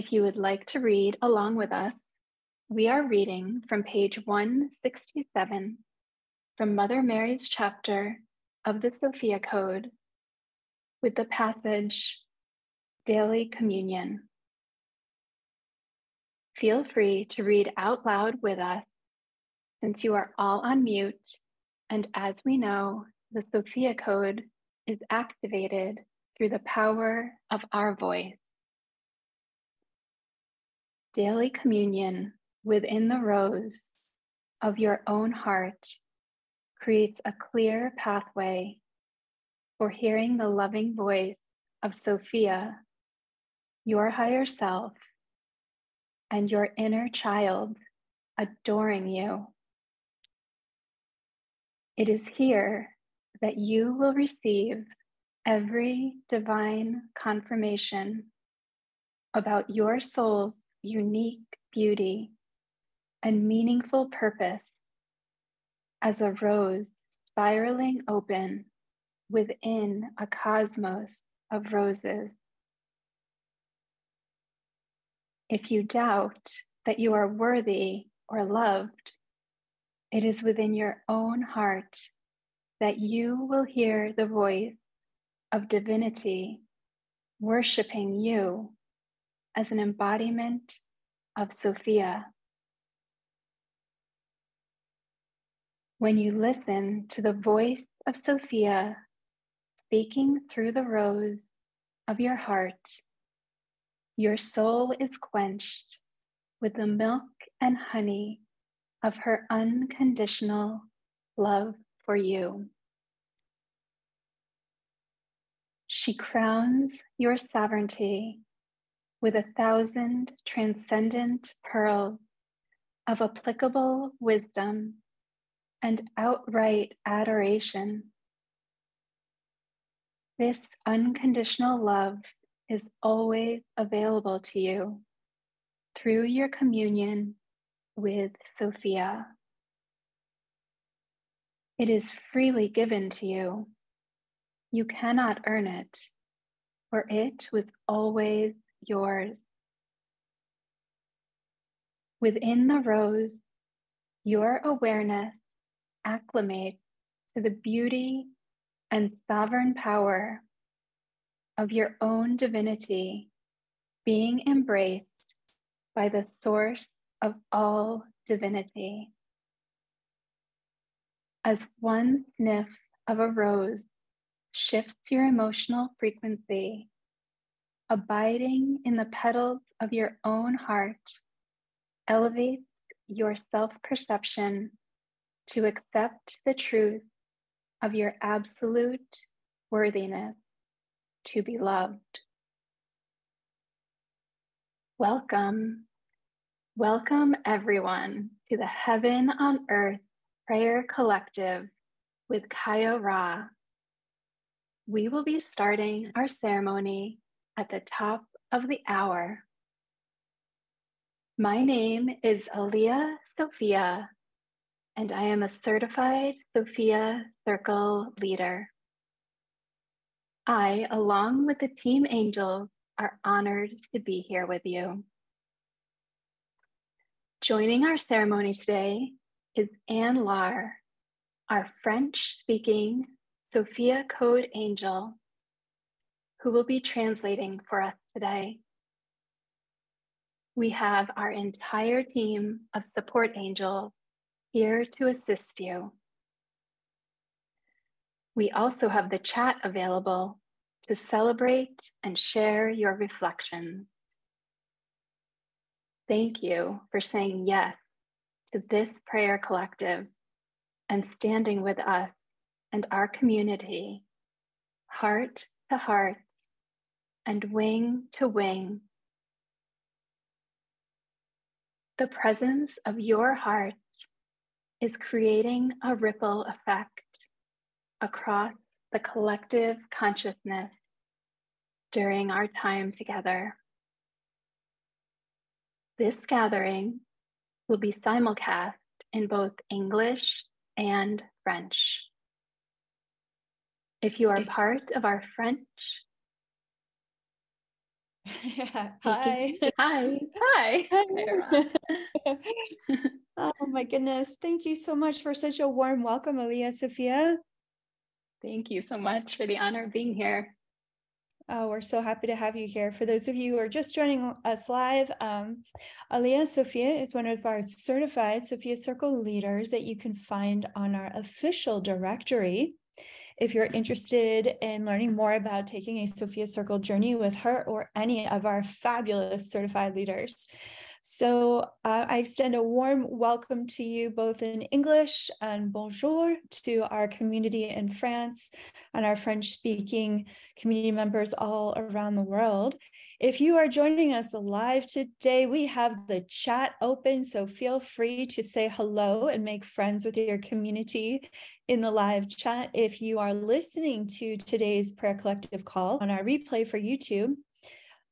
If you would like to read along with us, we are reading from page 167 from Mother Mary's chapter of the Sophia Code with the passage Daily Communion. Feel free to read out loud with us since you are all on mute, and as we know, the Sophia Code is activated through the power of our voice. Daily communion within the rose of your own heart creates a clear pathway for hearing the loving voice of Sophia, your higher self, and your inner child adoring you. It is here that you will receive every divine confirmation about your soul's unique beauty and meaningful purpose as a rose spiraling open within a cosmos of roses. If you doubt that you are worthy or loved, it is within your own heart that you will hear the voice of divinity worshiping you as an embodiment of Sophia. When you listen to the voice of Sophia speaking through the rose of your heart, your soul is quenched with the milk and honey of her unconditional love for you. She crowns your sovereignty with a thousand transcendent pearls of applicable wisdom and outright adoration. This unconditional love is always available to you through your communion with Sophia. It is freely given to you. You cannot earn it, for it was always yours. Within the rose, your awareness acclimates to the beauty and sovereign power of your own divinity being embraced by the source of all divinity. As one sniff of a rose shifts your emotional frequency, abiding in the petals of your own heart elevates your self perception to accept the truth of your absolute worthiness to be loved. Welcome Welcome, everyone, to the Heaven on Earth Prayer Collective with Kaia Ra. We will be starting our ceremony at the top of the hour. My name is Aliyah Sophia, and I am a certified Sophia Circle leader. I, along with the team angels, are honored to be here with you. Joining our ceremony today is Anne Lar, our French speaking Sophia Code Angel, who will be translating for us today. We have our entire team of support angels here to assist you. We also have the chat available to celebrate and share your reflections. Thank you for saying yes to this prayer collective and standing with us and our community, heart to heart and wing to wing. The presence of your hearts is creating a ripple effect across the collective consciousness during our time together. This gathering will be simulcast in both English and French. If you are part of our French, Yeah. Hi. Hi. Hi. oh my goodness. Thank you so much for such a warm welcome, Aliyah Sophia. Thank you so much for the honor of being here. Oh, we're so happy to have you here. For those of you who are just joining us live, um, Aliyah Sophia is one of our certified Sophia Circle leaders that you can find on our official directory. If you're interested in learning more about taking a Sophia Circle journey with her or any of our fabulous certified leaders, so uh, I extend a warm welcome to you both in English and bonjour to our community in France and our French speaking community members all around the world. If you are joining us live today, we have the chat open, so feel free to say hello and make friends with your community in the live chat. If you are listening to today's prayer collective call on our replay for YouTube,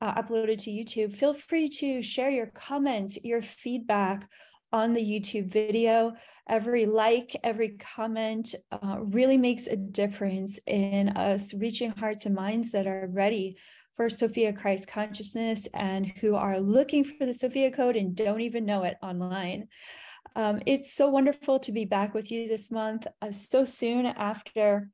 uh, uploaded to YouTube, feel free to share your comments, your feedback on the YouTube video. Every like, every comment uh, really makes a difference in us reaching hearts and minds that are ready for Sophia Christ consciousness and who are looking for the Sophia Code and don't even know it online. Um, it's so wonderful to be back with you this month, uh, so soon after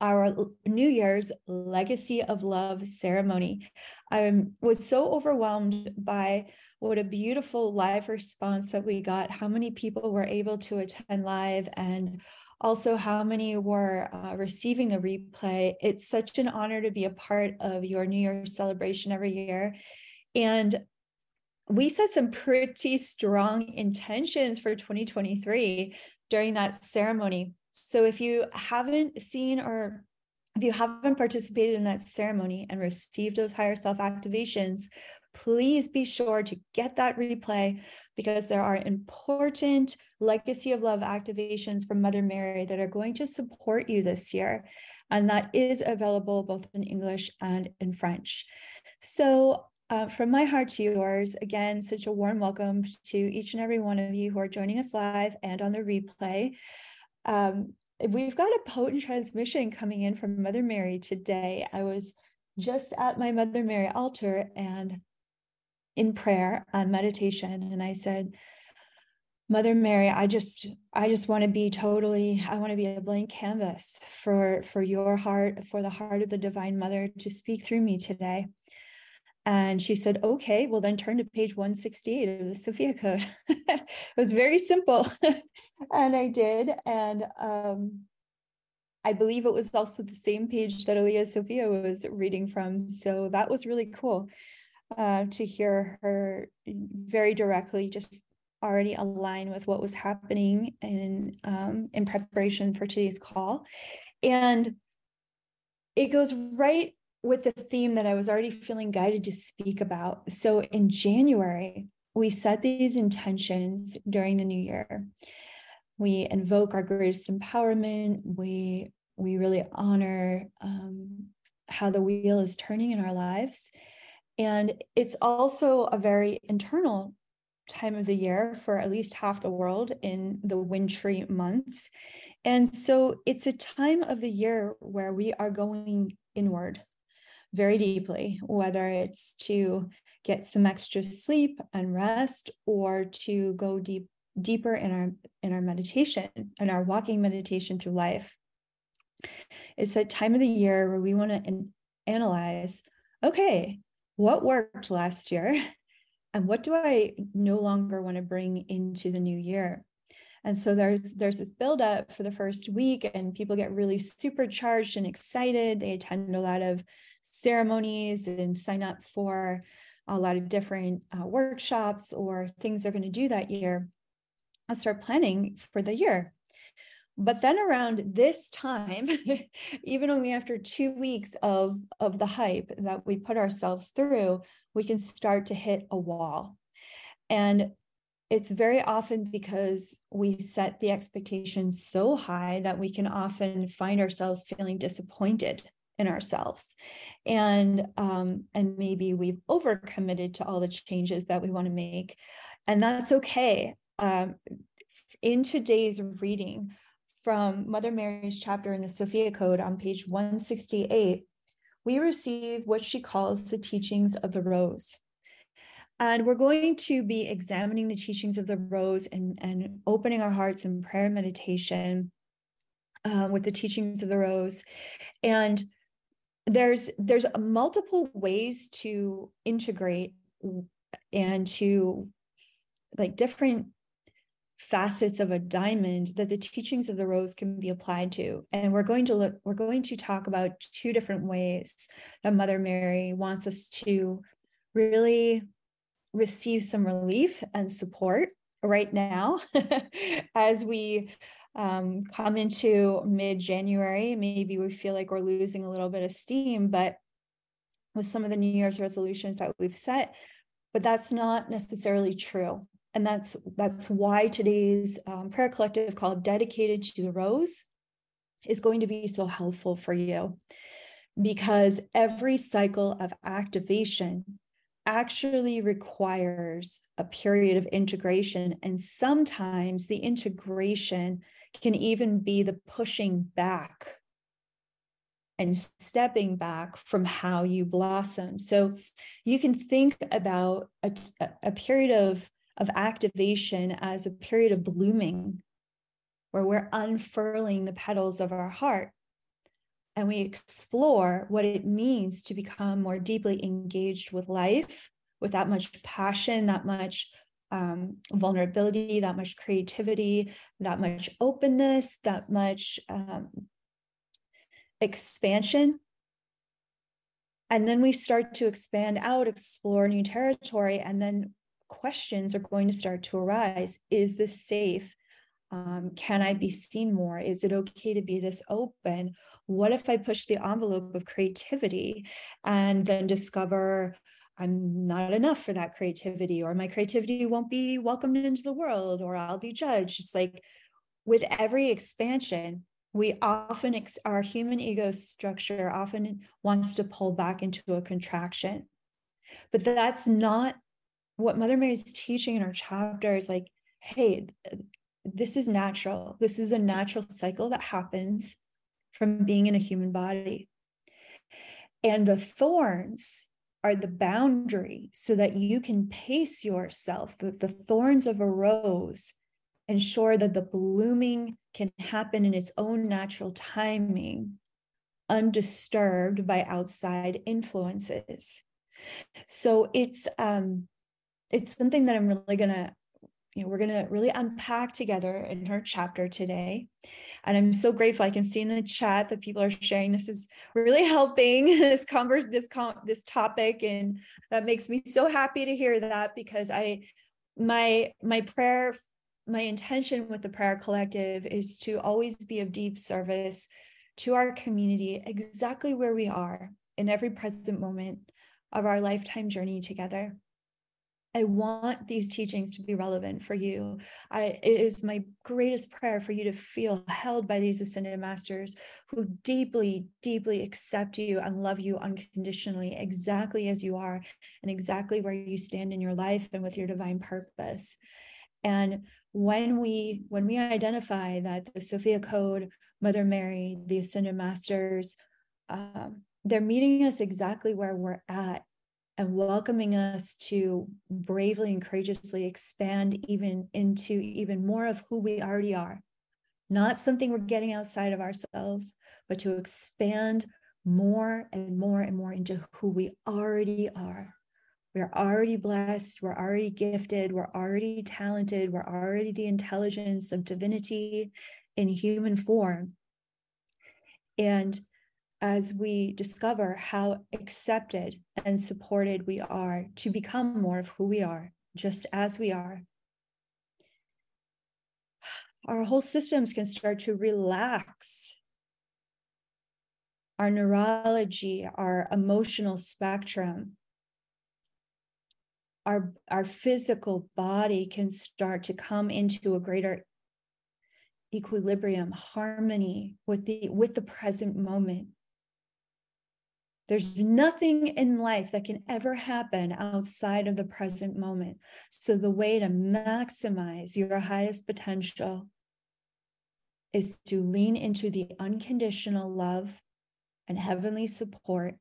our New Year's Legacy of Love ceremony. I was so overwhelmed by what a beautiful live response that we got, how many people were able to attend live, and also how many were uh, receiving the replay. It's such an honor to be a part of your New Year's celebration every year. And we set some pretty strong intentions for 2023 during that ceremony. So if you haven't seen or if you haven't participated in that ceremony and received those higher self activations, please be sure to get that replay because there are important legacy of love activations from Mother Mary that are going to support you this year. And that is available both in English and in French. So, uh, from my heart to yours, again, such a warm welcome to each and every one of you who are joining us live and on the replay. Um, we've got a potent transmission coming in from Mother Mary today. I was just at my Mother Mary altar and in prayer on meditation, and I said, Mother Mary, I just I just want to be totally I want to be a blank canvas for for your heart, for the heart of the divine mother to speak through me today. And she said, okay, well, then turn to page 168 of the Sophia Code. it was very simple. and I did. And um, I believe it was also the same page that Aliyah Sophia was reading from. So that was really cool uh, to hear her very directly just already align with what was happening in um, in preparation for today's call. And it goes right with the theme that I was already feeling guided to speak about. So in January, we set these intentions during the new year. We invoke our greatest empowerment. We we really honor um, how the wheel is turning in our lives, and it's also a very internal time of the year for at least half the world in the wintry months. And so it's a time of the year where we are going inward very deeply, whether it's to get some extra sleep and rest or to go deep deeper in our in our meditation and our walking meditation through life. It's that time of the year where we want to an- analyze okay what worked last year and what do i no longer want to bring into the new year? And so there's there's this build up for the first week and people get really supercharged and excited. They attend a lot of ceremonies and sign up for a lot of different uh, workshops or things they're going to do that year I'll start planning for the year. But then around this time, even only after two weeks of, of the hype that we put ourselves through, we can start to hit a wall. And it's very often because we set the expectations so high that we can often find ourselves feeling disappointed in ourselves and um, and maybe we've overcommitted to all the changes that we want to make and that's okay um, in today's reading from mother mary's chapter in the sophia code on page 168 we receive what she calls the teachings of the rose. And we're going to be examining the teachings of the rose and, and opening our hearts in prayer and meditation uh, with the teachings of the rose. And there's there's multiple ways to integrate and to like different facets of a diamond that the teachings of the rose can be applied to. And we're going to look we're going to talk about two different ways that mother mary wants us to really receive some relief and support right now as we um, come into mid January. Maybe we feel like we're losing a little bit of steam, but with some of the New Year's resolutions that we've set, but that's not necessarily true. And that's that's why today's um, prayer collective called Dedicated to the Rose is going to be so helpful for you because every cycle of activation actually requires a period of integration. And sometimes the integration can even be the pushing back and stepping back from how you blossom. So you can think about a, a period of, of activation as a period of blooming, where we're unfurling the petals of our heart and we explore what it means to become more deeply engaged with life with that much passion, that much um, vulnerability, that much creativity, that much openness, that much um, expansion. And then we start to expand out, explore new territory, and then questions are going to start to arise. Is this safe? Um, can I be seen more? Is it okay to be this open? What if I push the envelope of creativity and then discover I'm not enough for that creativity, or my creativity won't be welcomed into the world, or I'll be judged? It's like with every expansion, we often, ex- our human ego structure often wants to pull back into a contraction. But that's not what Mother Mary's teaching in her chapter is like, hey, this is natural. This is a natural cycle that happens from being in a human body. And the thorns are the boundary so that you can pace yourself, that the thorns of a rose ensure that the blooming can happen in its own natural timing, undisturbed by outside influences. So it's um it's something that I'm really gonna you know, we're going to really unpack together in her chapter today. And I'm so grateful. I can see in the chat that people are sharing this is really helping this converse, this com- this topic, and that makes me so happy to hear that because I, my my prayer, my intention with the prayer collective is to always be of deep service to our community, exactly where we are in every present moment of our lifetime journey together. I want these teachings to be relevant for you. I, it is my greatest prayer for you to feel held by these ascended masters who deeply, deeply accept you and love you unconditionally, exactly as you are, and exactly where you stand in your life and with your divine purpose. And when we when we identify that the Sophia Code, Mother Mary, the ascended masters, um, they're meeting us exactly where we're at and welcoming us to bravely and courageously expand even into even more of who we already are. Not something we're getting outside of ourselves, but to expand more and more and more into who we already are. We're already blessed, we're already gifted, we're already talented, we're already the intelligence of divinity in human form. And as we discover how accepted and supported we are to become more of who we are, just as we are, our whole systems can start to relax. Our neurology, our emotional spectrum, our, our physical body can start to come into a greater equilibrium, harmony with the with the present moment. There's nothing in life that can ever happen outside of the present moment. So, the way to maximize your highest potential is to lean into the unconditional love and heavenly support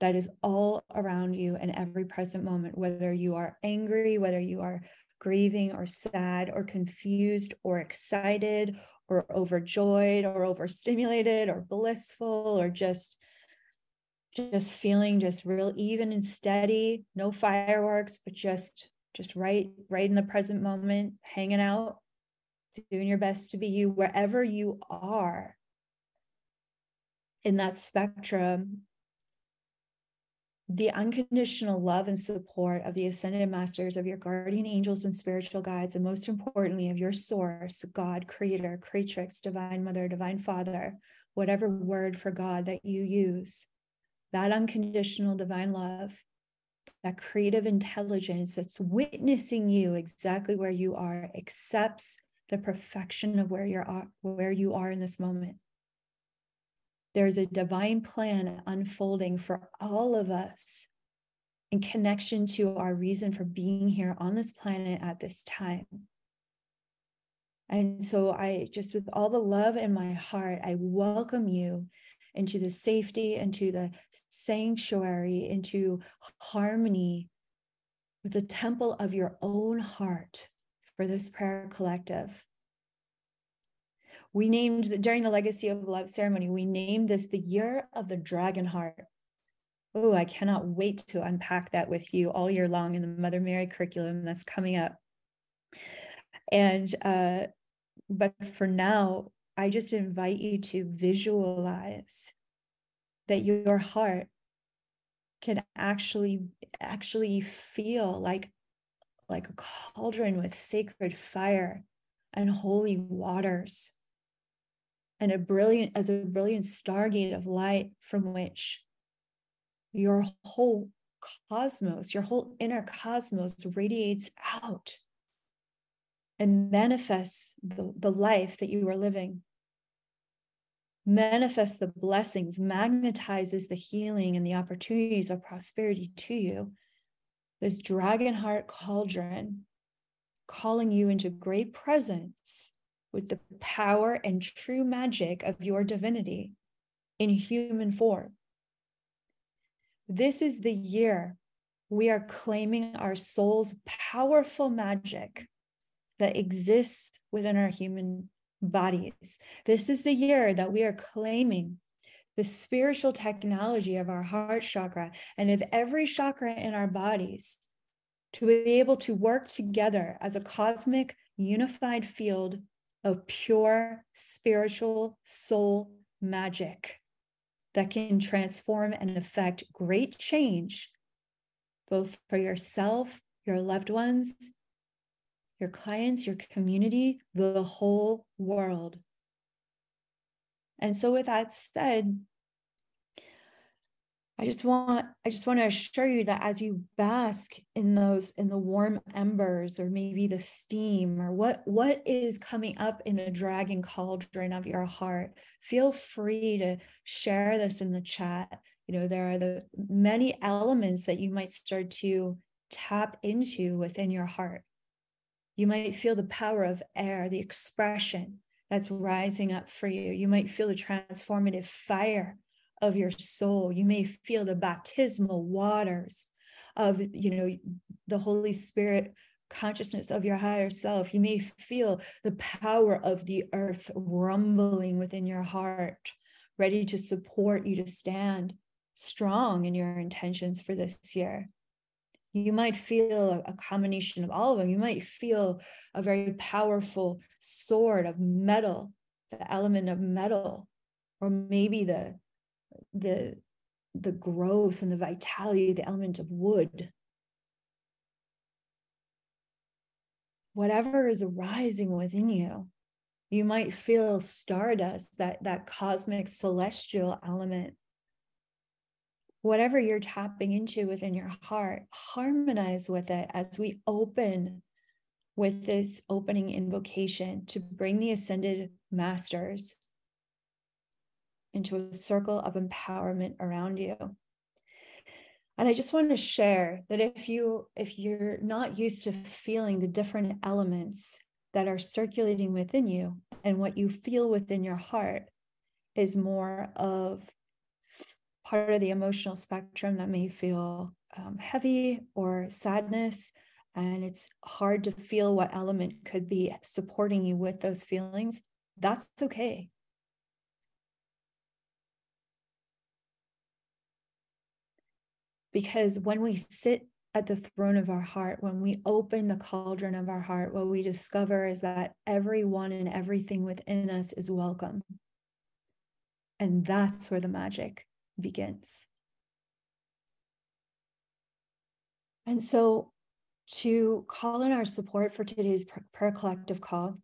that is all around you in every present moment, whether you are angry, whether you are grieving or sad or confused or excited or overjoyed or overstimulated or blissful or just just feeling just real even and steady no fireworks but just just right right in the present moment hanging out doing your best to be you wherever you are in that spectrum. The unconditional love and support of the ascended masters, of your guardian angels and spiritual guides, and most importantly, of your source, God, creator, creatrix, divine mother, divine father, whatever word for God that you use, that unconditional divine love, that creative intelligence that's witnessing you exactly where you are, accepts the perfection of where you're where you are in this moment there's a divine plan unfolding for all of us in connection to our reason for being here on this planet at this time. And so I just, with all the love in my heart, I welcome you into the safety, into the sanctuary, into harmony with the temple of your own heart for this prayer collective. We named during the legacy of love ceremony we named this the year of the dragon heart. Oh i cannot wait to unpack that with you all year long in the mother mary curriculum that's coming up. And uh but for now i just invite you to visualize that your heart can actually actually feel like like a cauldron with sacred fire and holy waters and a brilliant as a brilliant stargate of light from which your whole cosmos your whole inner cosmos radiates out and manifests the, the life that you are living. Manifests the blessings magnetizes the healing and the opportunities of prosperity to you. This dragon heart cauldron calling you into great presence with the power and true magic of your divinity in human form. This is the year we are claiming our soul's powerful magic that exists within our human bodies. This is the year that we are claiming the spiritual technology of our heart chakra and of every chakra in our bodies to be able to work together as a cosmic unified field of pure spiritual soul magic that can transform and affect great change, both for yourself, your loved ones, your clients, your community, the whole world. And so, with that said, I just want I just want to assure you that as you bask in those in the warm embers or maybe the steam or what what is coming up in the dragon cauldron of your heart, feel free to share this in the chat. You know, there are the many elements that you might start to tap into within your heart. You might feel the power of air, the expression that's rising up for you. You might feel the transformative fire of your soul. You may feel the baptismal waters of, you know, the Holy Spirit consciousness of your higher self. You may feel the power of the earth rumbling within your heart, ready to support you to stand strong in your intentions for this year. You might feel a combination of all of them. You might feel a very powerful sword of metal, the element of metal, or maybe the the the growth and the vitality, the element of wood. Whatever is arising within you, you might feel stardust, that, that cosmic celestial element. Whatever you're tapping into within your heart, harmonize with it as we open with this opening invocation to bring the ascended masters into a circle of empowerment around you. And i just want to share that if you if you're not used to feeling the different elements that are circulating within you and what you feel within your heart is more of part of the emotional spectrum that may feel um, heavy or sadness, and it's hard to feel what element could be supporting you with those feelings, that's okay. Because when we sit at the throne of our heart, when we open the cauldron of our heart, what we discover is that everyone and everything within us is welcome. And that's where the magic begins. And so, to call in our support for today's prayer collective call,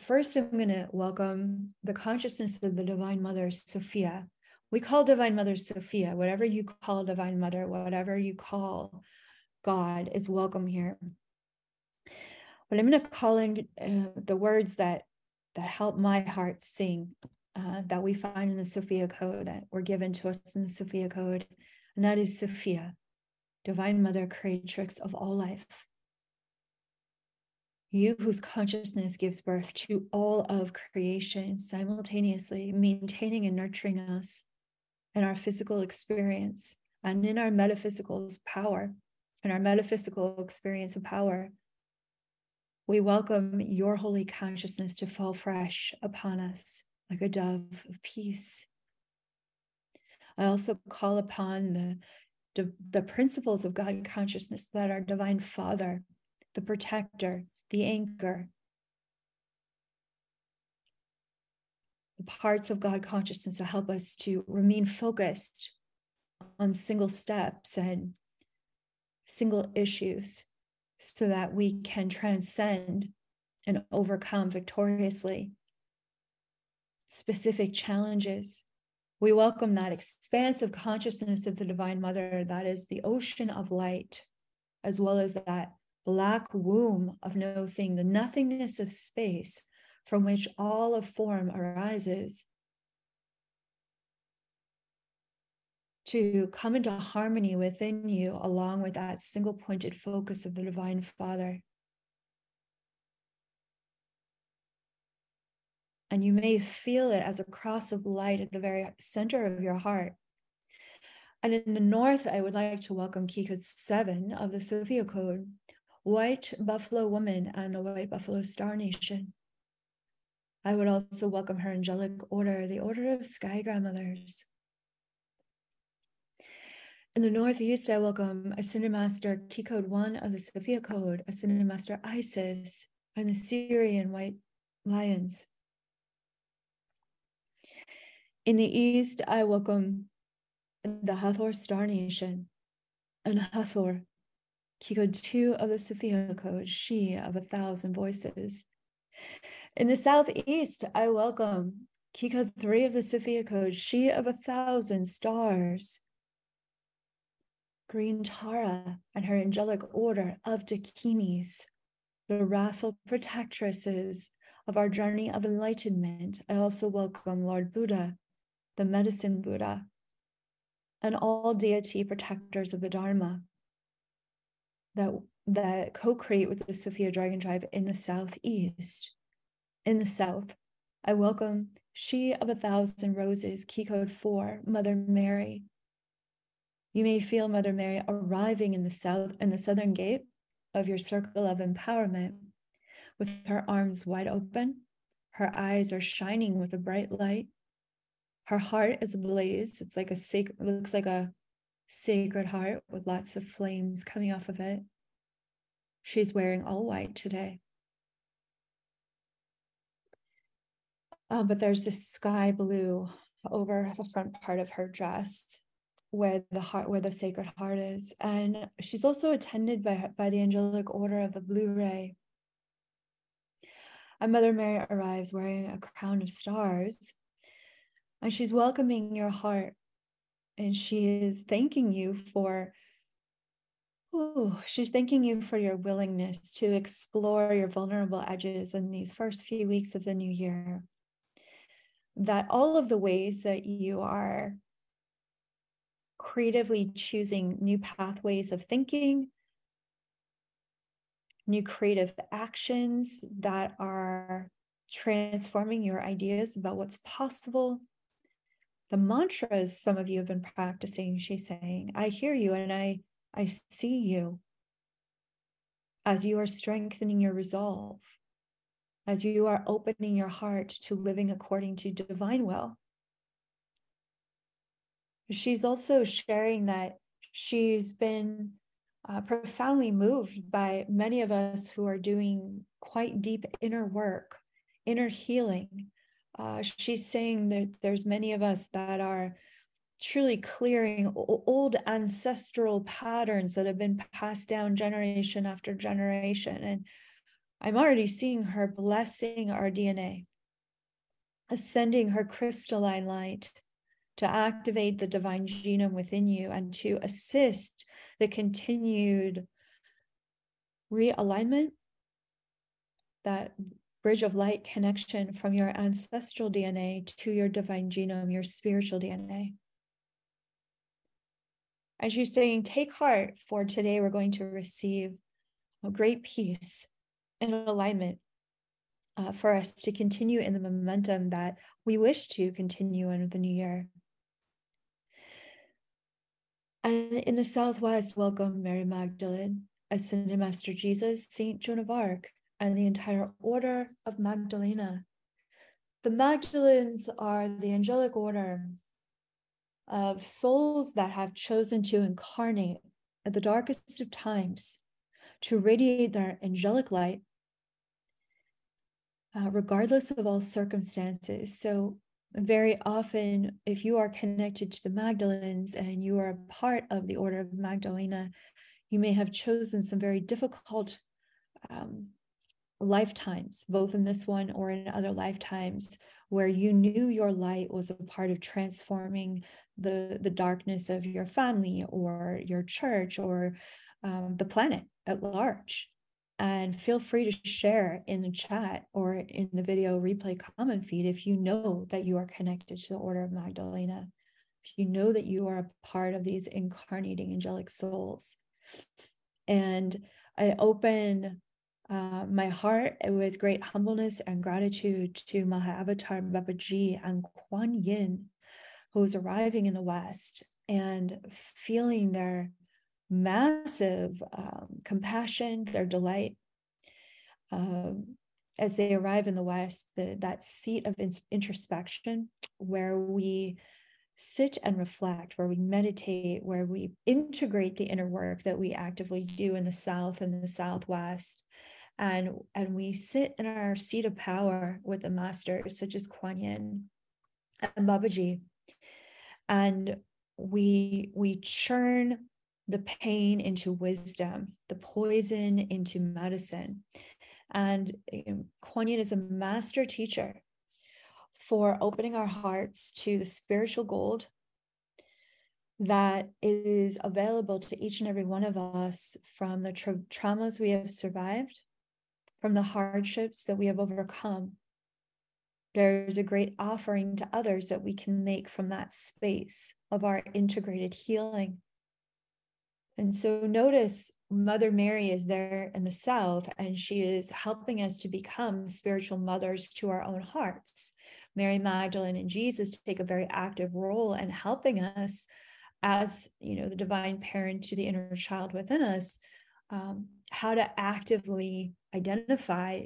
first I'm going to welcome the consciousness of the Divine Mother, Sophia. We call Divine Mother Sophia, whatever you call Divine Mother, whatever you call God is welcome here. But I'm going to call in uh, the words that that help my heart sing uh, that we find in the Sophia Code that were given to us in the Sophia Code, and that is Sophia, Divine Mother, Creatrix of all life. You whose consciousness gives birth to all of creation simultaneously, maintaining and nurturing us in our physical experience and in our metaphysical power, in our metaphysical experience of power. We welcome your holy consciousness to fall fresh upon us like a dove of peace. I also call upon the, the principles of God consciousness that our divine Father, the protector, the anchor, the parts of God consciousness to help us to remain focused on single steps and single issues so that we can transcend and overcome victoriously specific challenges. We welcome that expansive consciousness of the Divine Mother that is the ocean of light, as well as that black womb of no thing, the nothingness of space from which all of form arises. To come into harmony within you, along with that single pointed focus of the Divine Father. And you may feel it as a cross of light at the very center of your heart. And in the north, I would like to welcome key seven of the Sophia Code, White Buffalo Woman and the White Buffalo Star Nation. I would also welcome her angelic order, the Order of Sky Grandmothers. In the Northeast, I welcome Ascended Master Key Code 1 of the Sophia Code, Ascended Master Isis, and the Sirian White Lions. In the East, I welcome the Hathor Star Nation and Hathor, Code 2 of the Sophia Code, She of a Thousand Voices. In the Southeast, I welcome Code 3 of the Sophia Code, She of a Thousand Stars. Green Tara and her angelic order of Dakinis, the wrathful protectresses of our journey of enlightenment. I also welcome Lord Buddha, the medicine Buddha, and all deity protectors of the Dharma that, that co create with the Sophia Dragon Tribe in the Southeast in the south. I welcome She of a Thousand Roses, key code four, Mother Mary. You may feel Mother Mary arriving in the south in the southern gate of your circle of empowerment with her arms wide open. Her eyes are shining with a bright light. Her heart is ablaze. It's like a sacred, looks like a sacred heart with lots of flames coming off of it. She's wearing all white today. Um, but there's this sky blue over the front part of her dress where the heart where the sacred heart is and she's also attended by by the angelic order of the blue ray and mother mary arrives wearing a crown of stars and she's welcoming your heart. And she is thanking you for Oh, she's thanking you for your willingness to explore your vulnerable edges in these first few weeks of the new year. That all of the ways that you are creatively choosing new pathways of thinking, new creative actions that are transforming your ideas about what's possible, the mantras some of you have been practicing. She's saying, I hear you and I, I see you as you are strengthening your resolve, as you are opening your heart to living according to divine will. She's also sharing that she's been uh, profoundly moved by many of us who are doing quite deep inner work, inner healing. Uh, she's saying that there's many of us that are truly clearing old ancestral patterns that have been passed down generation after generation. And I'm already seeing her blessing our DNA, ascending her crystalline light to activate the divine genome within you and to assist the continued realignment, that bridge of light connection from your ancestral DNA to your divine genome, your spiritual DNA. As you're saying, take heart, for today we're going to receive a great peace and alignment uh, for us to continue in the momentum that we wish to continue in the new year. And in the Southwest, welcome Mary Magdalene, Ascended Master Jesus, Saint Joan of Arc, and the entire Order of Magdalena. The Magdalenes are the angelic order of souls that have chosen to incarnate at the darkest of times to radiate their angelic light, uh, regardless of all circumstances. So, very often, if you are connected to the Magdalenes and you are a part of the Order of Magdalena, you may have chosen some very difficult um, lifetimes, both in this one or in other lifetimes, where you knew your light was a part of transforming the, the darkness of your family or your church or um, the planet at large and feel free to share in the chat or in the video replay comment feed if you know that you are connected to the Order of Magdalena, if you know that you are a part of these incarnating angelic souls. And I open uh, my heart with great humbleness and gratitude to Mahavatar Babaji and Kuan Yin, who is arriving in the West and feeling their massive um, compassion, their delight. Um, as they arrive in the West, the, that seat of in- introspection where we sit and reflect, where we meditate, where we integrate the inner work that we actively do in the South and the Southwest. And, and we sit in our seat of power with the masters such as Kuan Yin and Babaji. And we we churn the pain into wisdom, the poison into medicine. And um, Kuan Yin is a master teacher for opening our hearts to the spiritual gold that is available to each and every one of us from the tra- traumas we have survived, from the hardships that we have overcome. There's a great offering to others that we can make from that space of our integrated healing and so notice Mother Mary is there in the South, and she is helping us to become spiritual mothers to our own hearts. Mary Magdalene and Jesus take a very active role in helping us as you know the divine parent to the inner child within us um, how to actively identify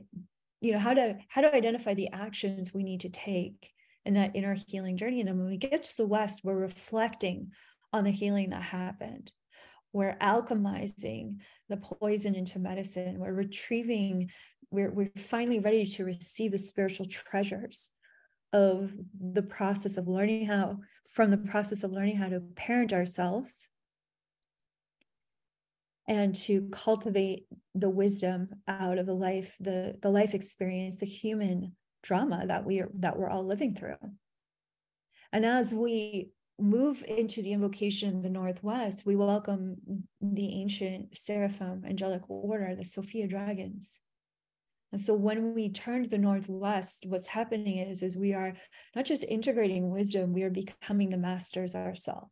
you know how to how to identify the actions we need to take in that inner healing journey. And then when we get to the west we're reflecting on the healing that happened. We're alchemizing the poison into medicine. We're retrieving we're, we're finally ready to receive the spiritual treasures of the process of learning how from the process of learning how to parent ourselves and to cultivate the wisdom out of the life the the life experience the human drama that we are that we're all living through and as we move into the invocation in the Northwest, we welcome the ancient seraphim angelic order, the Sophia dragons. And so when we turn to the Northwest, what's happening is, is we are not just integrating wisdom, we are becoming the masters ourselves.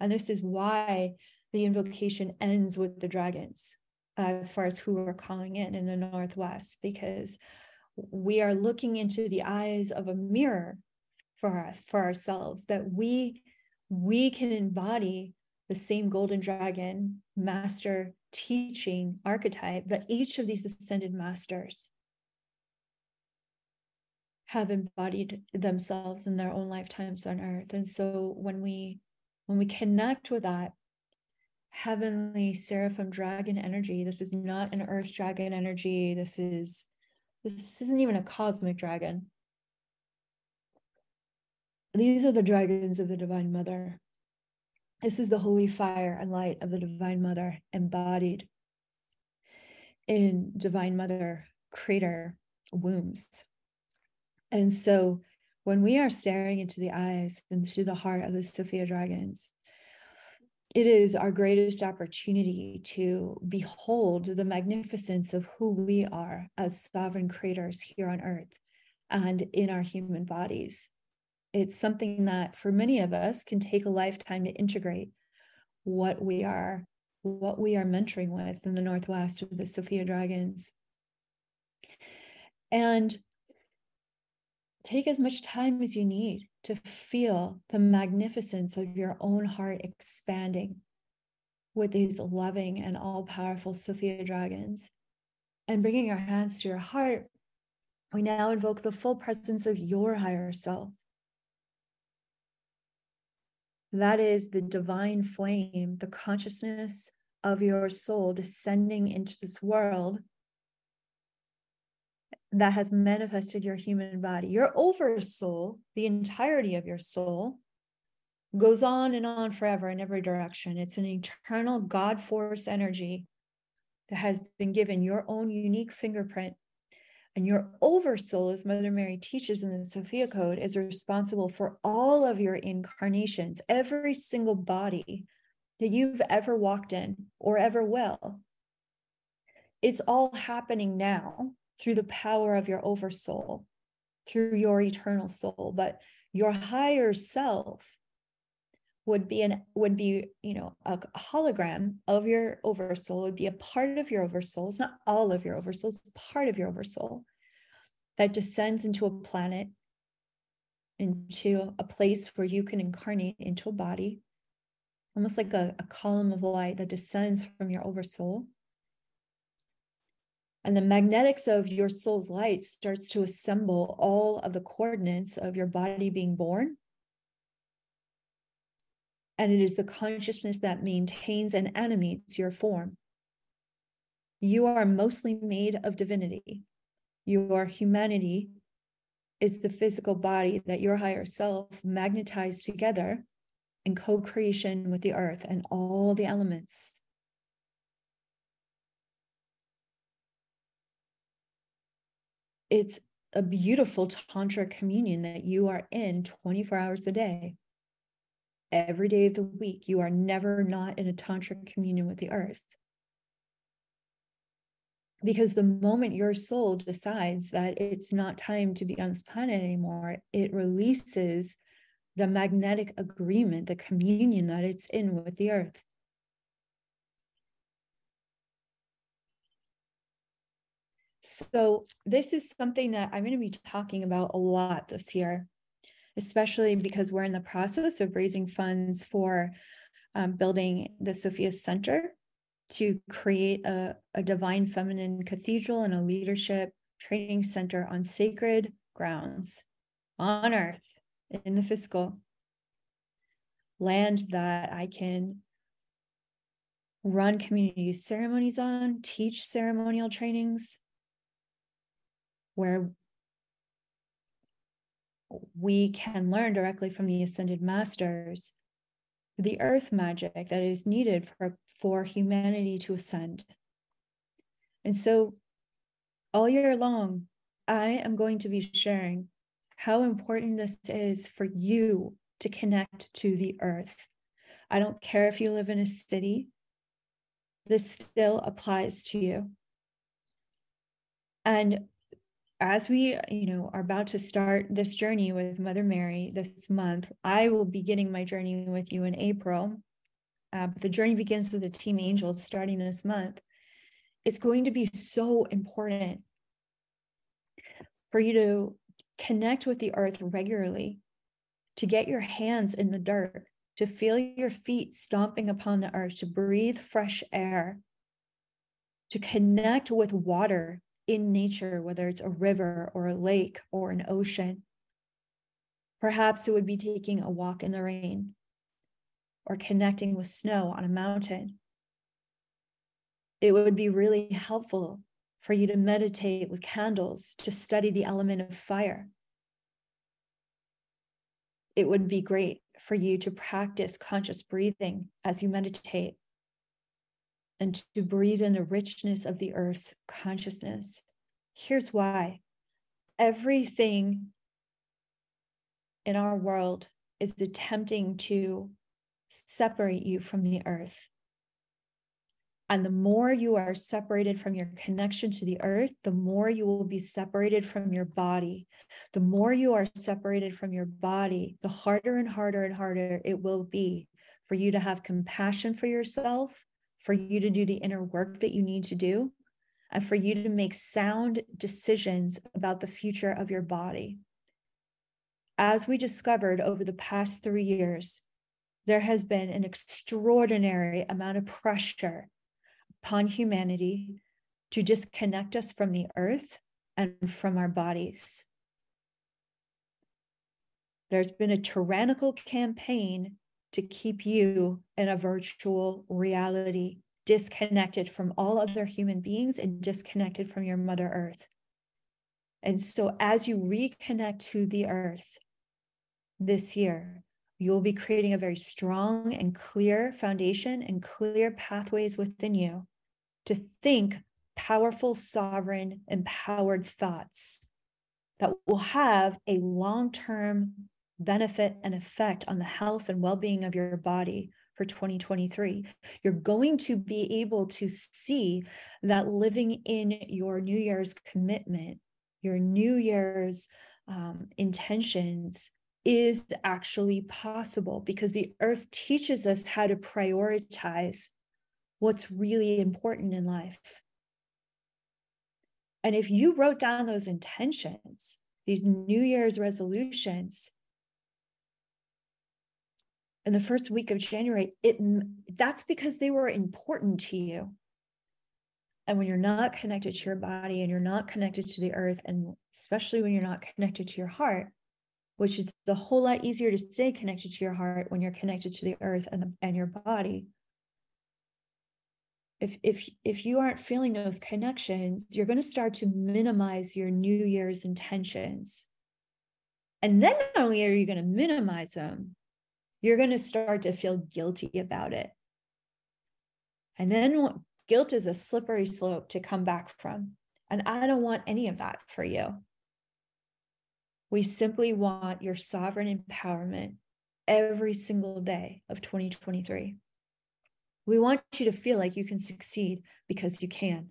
And this is why the invocation ends with the dragons, as far as who are calling in in the Northwest, because we are looking into the eyes of a mirror for us for ourselves that we we can embody the same golden dragon master teaching archetype that each of these ascended masters have embodied themselves in their own lifetimes on earth. And so when we when we connect with that heavenly seraphim dragon energy. This is not an earth dragon energy. This is this isn't even a cosmic dragon. These are the dragons of the divine mother. This is the holy fire and light of the divine mother embodied in divine mother creatrix wombs. And so when we are staring into the eyes into the heart of the Sophia dragons, it is our greatest opportunity to behold the magnificence of who we are as sovereign creators here on earth and in our human bodies. It's something that for many of us can take a lifetime to integrate what we are, what we are mentoring with in the Northwest with the Sophia Dragons. And take as much time as you need to feel the magnificence of your own heart expanding with these loving and all powerful Sophia dragons. And bringing your hands to your heart, we now invoke the full presence of your higher self. That is the divine flame, the consciousness of your soul descending into this world that has manifested your human body. Your oversoul, the entirety of your soul, goes on and on forever in every direction. It's an eternal God force energy that has been given your own unique fingerprint. And your oversoul, as Mother Mary teaches in the Sophia Code, is responsible for all of your incarnations, every single body that you've ever walked in or ever will. It's all happening now through the power of your oversoul, through your eternal soul. But your higher self would be an would be you know a, hologram of your oversoul would be a part of your oversoul it's not all of your oversoul it's part of your oversoul that descends into a planet into a place where you can incarnate into a body almost like a, a column of light that descends from your oversoul and the magnetics of your soul's light starts to assemble all of the coordinates of your body being born. And it is the consciousness that maintains and animates your form. You are mostly made of divinity. Your humanity is the physical body that your higher self magnetized together in co creation with the earth and all the elements it's a beautiful tantra communion that you are in 24 hours a day. Every day of the week you are never not in a tantra communion with the earth. Because the moment your soul decides that it's not time to be on this planet anymore it releases the magnetic agreement the communion that it's in with the earth So, this is something that I'm going to be talking about a lot this year, especially because we're in the process of raising funds for um, building the Sophia Center to create a, a divine feminine cathedral and a leadership training center on sacred grounds on earth in the physical land that I can run community ceremonies on, teach ceremonial trainings, where we can learn directly from the ascended masters the earth magic that is needed for, for humanity to ascend. And so, all year long, I am going to be sharing how important this is for you to connect to the earth. I don't care if you live in a city, this still applies to you. And as we you know are about to start this journey with mother mary this month i will be getting my journey with you in april. Uh, the journey begins with the team angels starting this month. It's going to be so important for you to connect with the earth regularly to get your hands in the dirt, to feel your feet stomping upon the earth, to breathe fresh air, to connect with water in nature, whether it's a river or a lake or an ocean. Perhaps it would be taking a walk in the rain or connecting with snow on a mountain. It would be really helpful for you to meditate with candles, to study the element of fire. It would be great for you to practice conscious breathing as you meditate and to breathe in the richness of the earth's consciousness. Here's why everything in our world is attempting to separate you from the earth. And the more you are separated from your connection to the earth, the more you will be separated from your body. The more you are separated from your body, the harder and harder and harder it will be for you to have compassion for yourself, for you to do the inner work that you need to do, and for you to make sound decisions about the future of your body. As we discovered over the past three years, there has been an extraordinary amount of pressure upon humanity to disconnect us from the earth and from our bodies. There's been a tyrannical campaign to keep you in a virtual reality, disconnected from all other human beings and disconnected from your Mother Earth. And so, as you reconnect to the earth this year, you will be creating a very strong and clear foundation and clear pathways within you to think powerful, sovereign, empowered thoughts that will have a long term benefit and effect on the health and well being of your body for 2023. You're going to be able to see that living in your New Year's commitment, your New Year's um, intentions is actually possible because the earth teaches us how to prioritize what's really important in life. And if you wrote down those intentions, these New Year's resolutions, in the first week of January, it that's because they were important to you. And when you're not connected to your body and you're not connected to the earth, and especially when you're not connected to your heart, which is a whole lot easier to stay connected to your heart when you're connected to the earth and, the, and your body, if if if you aren't feeling those connections you're going to start to minimize your new year's intentions and then not only are you going to minimize them you're going to start to feel guilty about it. And then guilt is a slippery slope to come back from. And i don't want any of that for you. We simply want your sovereign empowerment every single day of 2023 we want you to feel like you can succeed because you can.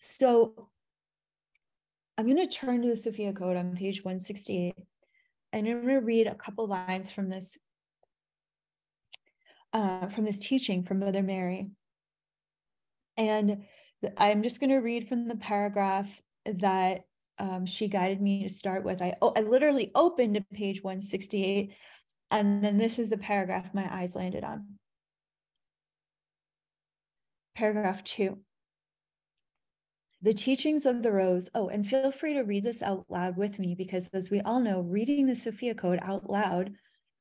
So I'm going to turn to the Sophia Code on page 168, and I'm going to read a couple lines from this uh, from this teaching from Mother Mary. And I'm just going to read from the paragraph that um, she guided me to start with. I, oh, I literally opened to page 168 and then this is the paragraph my eyes landed on. Paragraph two. The teachings of the rose. Oh, and feel free to read this out loud with me because, as we all know, reading the Sophia Code out loud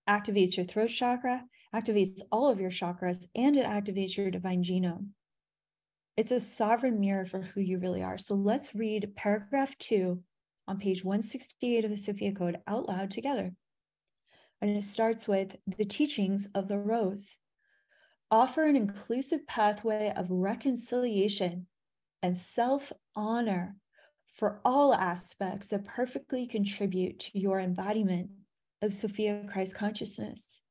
activates your throat chakra, activates all of your chakras, and it activates your divine genome. It's a sovereign mirror for who you really are. So let's read paragraph two on page 168 of the Sophia Code out loud together. And it starts with the teachings of the rose. Offer an inclusive pathway of reconciliation and self honor for all aspects that perfectly contribute to your embodiment of Sophia Christ consciousness.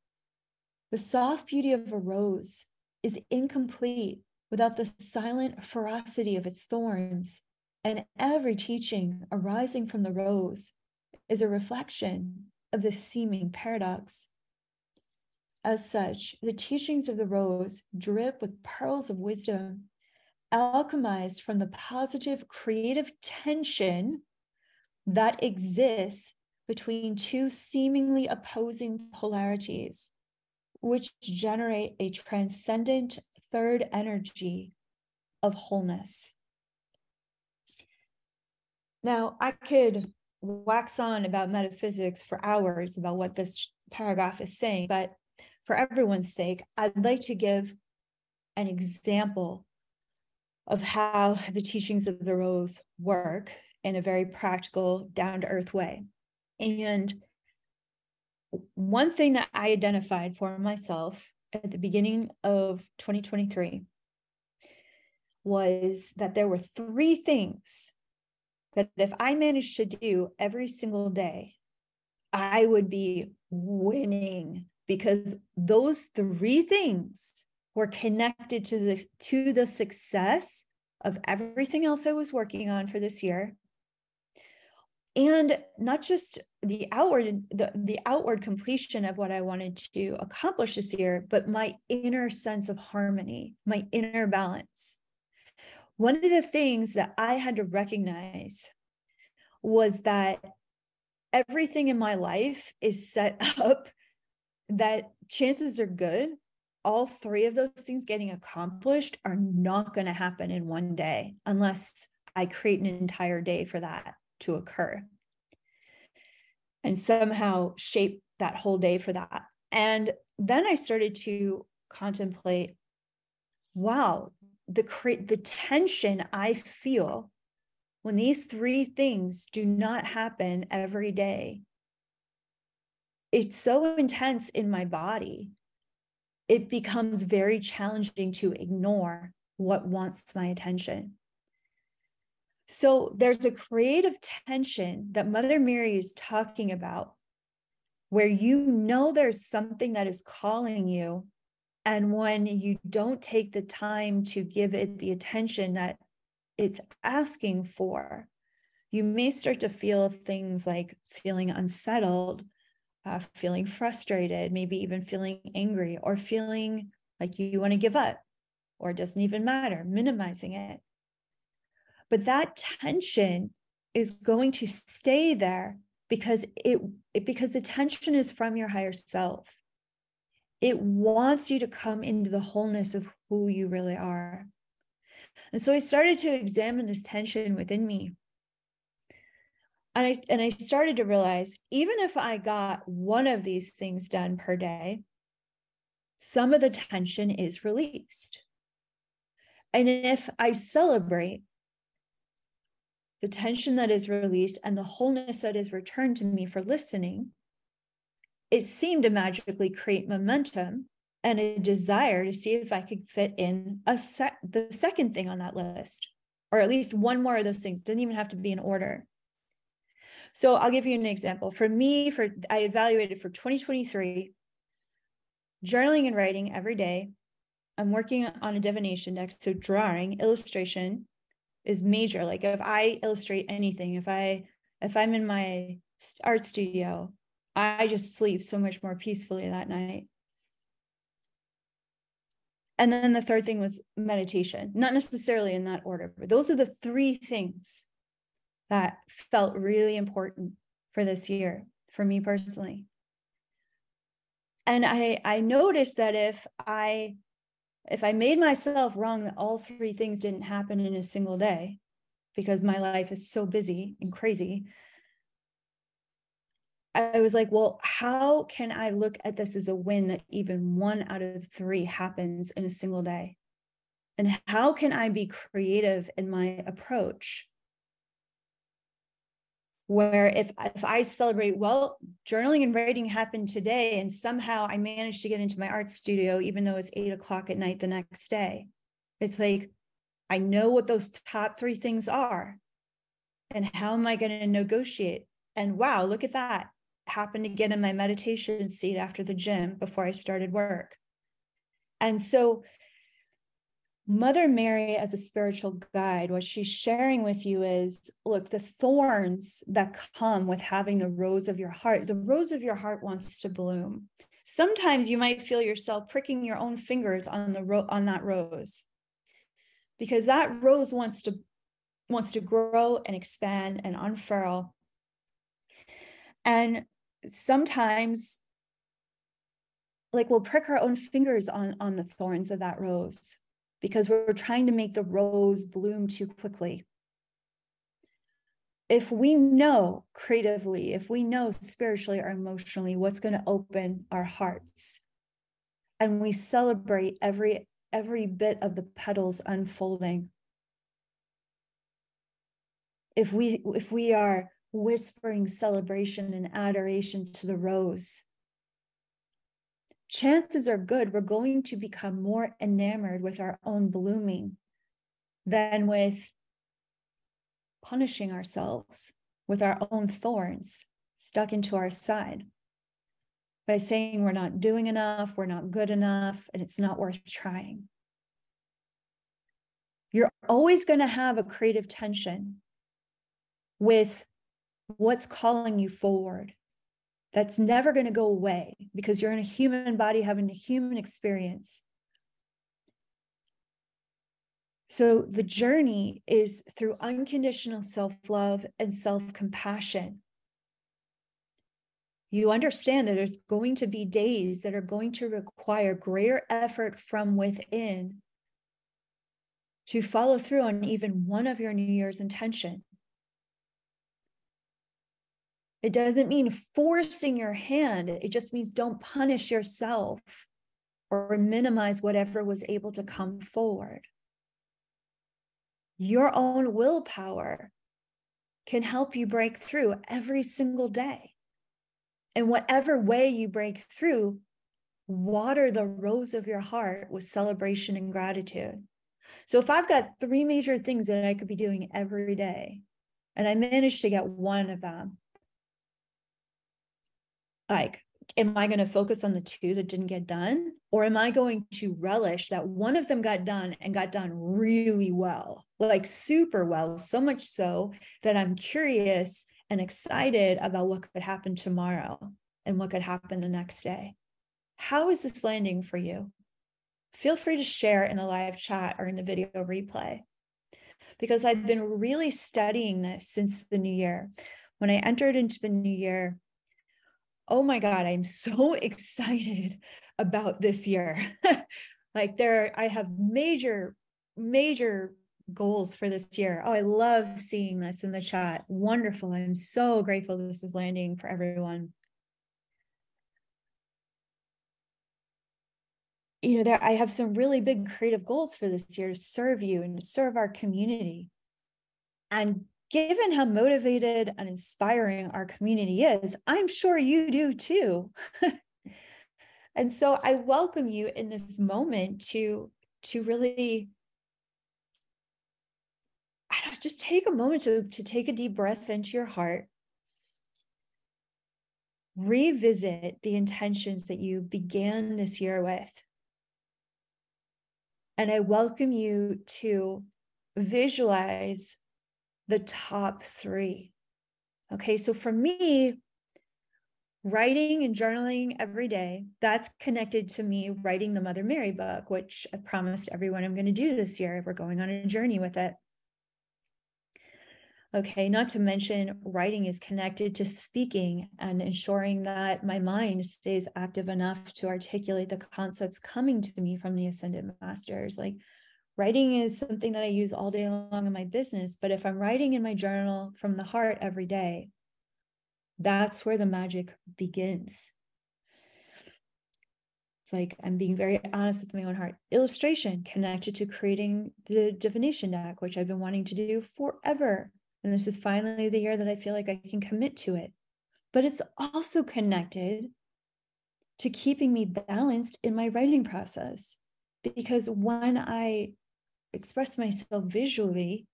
The soft beauty of a rose is incomplete without the silent ferocity of its thorns, and every teaching arising from the rose is a reflection of this seeming paradox. As such, the teachings of the rose drip with pearls of wisdom, alchemized from the positive creative tension that exists between two seemingly opposing polarities, which generate a transcendent third energy of wholeness. Now, I could wax on about metaphysics for hours about what this paragraph is saying, but for everyone's sake, I'd like to give an example of how the teachings of the rose work in a very practical, down to earth way. And one thing that I identified for myself at the beginning of 2023 was that there were three things that if I managed to do every single day, I would be winning because those three things were connected to the to the success of everything else I was working on for this year. And not just the outward the, the outward completion of what I wanted to accomplish this year, but my inner sense of harmony, my inner balance. One of the things that I had to recognize was that everything in my life is set up that chances are good all three of those things getting accomplished are not going to happen in one day unless I create an entire day for that to occur and somehow shape that whole day for that. And then I started to contemplate wow, the cre- the tension I feel when these three things do not happen every day. It's so intense in my body it becomes very challenging to ignore what wants my attention. So there's a creative tension that Mother Mary is talking about where you know there's something that is calling you. And when you don't take the time to give it the attention that it's asking for, you may start to feel things like feeling unsettled uh, feeling frustrated, maybe even feeling angry or feeling like you, want to give up or it doesn't even matter, minimizing it. But that tension is going to stay there because it, it because the tension is from your higher self. It wants you to come into the wholeness of who you really are. And so I started to examine this tension within me and I and I started to realize even if I got one of these things done per day, some of the tension is released. And if I celebrate the tension that is released and the wholeness that is returned to me for listening, it seemed to magically create momentum and a desire to see if I could fit in a sec- the second thing on that list, or at least one more of those things. Didn't even have to be in order. So I'll give you an example. For me, for I evaluated for 2023, journaling and writing every day. I'm working on a divination deck. So drawing, illustration is major. Like if I illustrate anything, if I if I'm in my art studio, I just sleep so much more peacefully that night. And then the third thing was meditation, not necessarily in that order, but those are the three things that felt really important for this year for me personally. And i i noticed that if i if i made myself wrong that all three things didn't happen in a single day because my life is so busy and crazy i was like well how can i look at this as a win that even one out of three happens in a single day? And how can i be creative in my approach where if if I celebrate, well, journaling and writing happened today, and somehow I managed to get into my art studio, even though it's eight o'clock at night the next day. It's like I know what those top three things are, and how am I going to negotiate? And wow, look at that! Happened to get in my meditation seat after the gym before I started work. And so Mother Mary, as a spiritual guide, what she's sharing with you is look, the thorns that come with having the rose of your heart, the rose of your heart wants to bloom. Sometimes you might feel yourself pricking your own fingers on the ro- on that rose because that rose wants to wants to grow and expand and unfurl And sometimes like we'll prick our own fingers on on the thorns of that rose because we're trying to make the rose bloom too quickly. If we know creatively if we know spiritually or emotionally what's going to open our hearts and we celebrate every every bit of the petals unfolding if we if we are whispering celebration and adoration to the rose chances are good we're going to become more enamored with our own blooming than with punishing ourselves with our own thorns stuck into our side by saying we're not doing enough, we're not good enough, and it's not worth trying. You're always going to have a creative tension with what's calling you forward. That's never going to go away because you're in a human body having a human experience. So the journey is through unconditional self love and self compassion. You understand that there's going to be days that are going to require greater effort from within to follow through on even one of your New Year's intention. It doesn't mean forcing your hand, it just means don't punish yourself or minimize whatever was able to come forward your own willpower can help you break through every single day. And whatever way you break through, water the rose of your heart with celebration and gratitude. So if I've got three major things that I could be doing every day, and I managed to get one of them, like am I going to focus on the two that didn't get done? Or am I going to relish that one of them got done and got done really well, like super well, so much so that I'm curious and excited about what could happen tomorrow and what could happen the next day? How is this landing for you? Feel free to share in the live chat or in the video replay because I've been really studying this since the new year. When I entered into the new year, oh my God, I'm so excited about this year. like there, I have major, major goals for this year. Oh, I love seeing this in the chat. Wonderful. I'm so grateful this is landing for everyone. You know, there I have some really big creative goals for this year to serve you and to serve our community. And given how motivated and inspiring our community is, I'm sure you do too. and so I welcome you in this moment to to really know, just take a moment to, to take a deep breath into your heart. Revisit the intentions that you began this year with. And I welcome you to visualize the top three. Okay, so for me, writing and journaling every day, that's connected to me writing the Mother Mary book, which I promised everyone I'm going to do this year. We're going on a journey with it. Okay, not to mention writing is connected to speaking and ensuring that my mind stays active enough to articulate the concepts coming to me from the ascended masters. Like writing is something that I use all day long in my business, but if I'm writing in my journal from the heart every day, that's where the magic begins. It's like I'm being very honest with my own heart. Illustration connected to creating the divination deck, which I've been wanting to do forever. And this is finally the year that I feel like I can commit to it. But it's also connected to keeping me balanced in my writing process. Because when I express myself visually,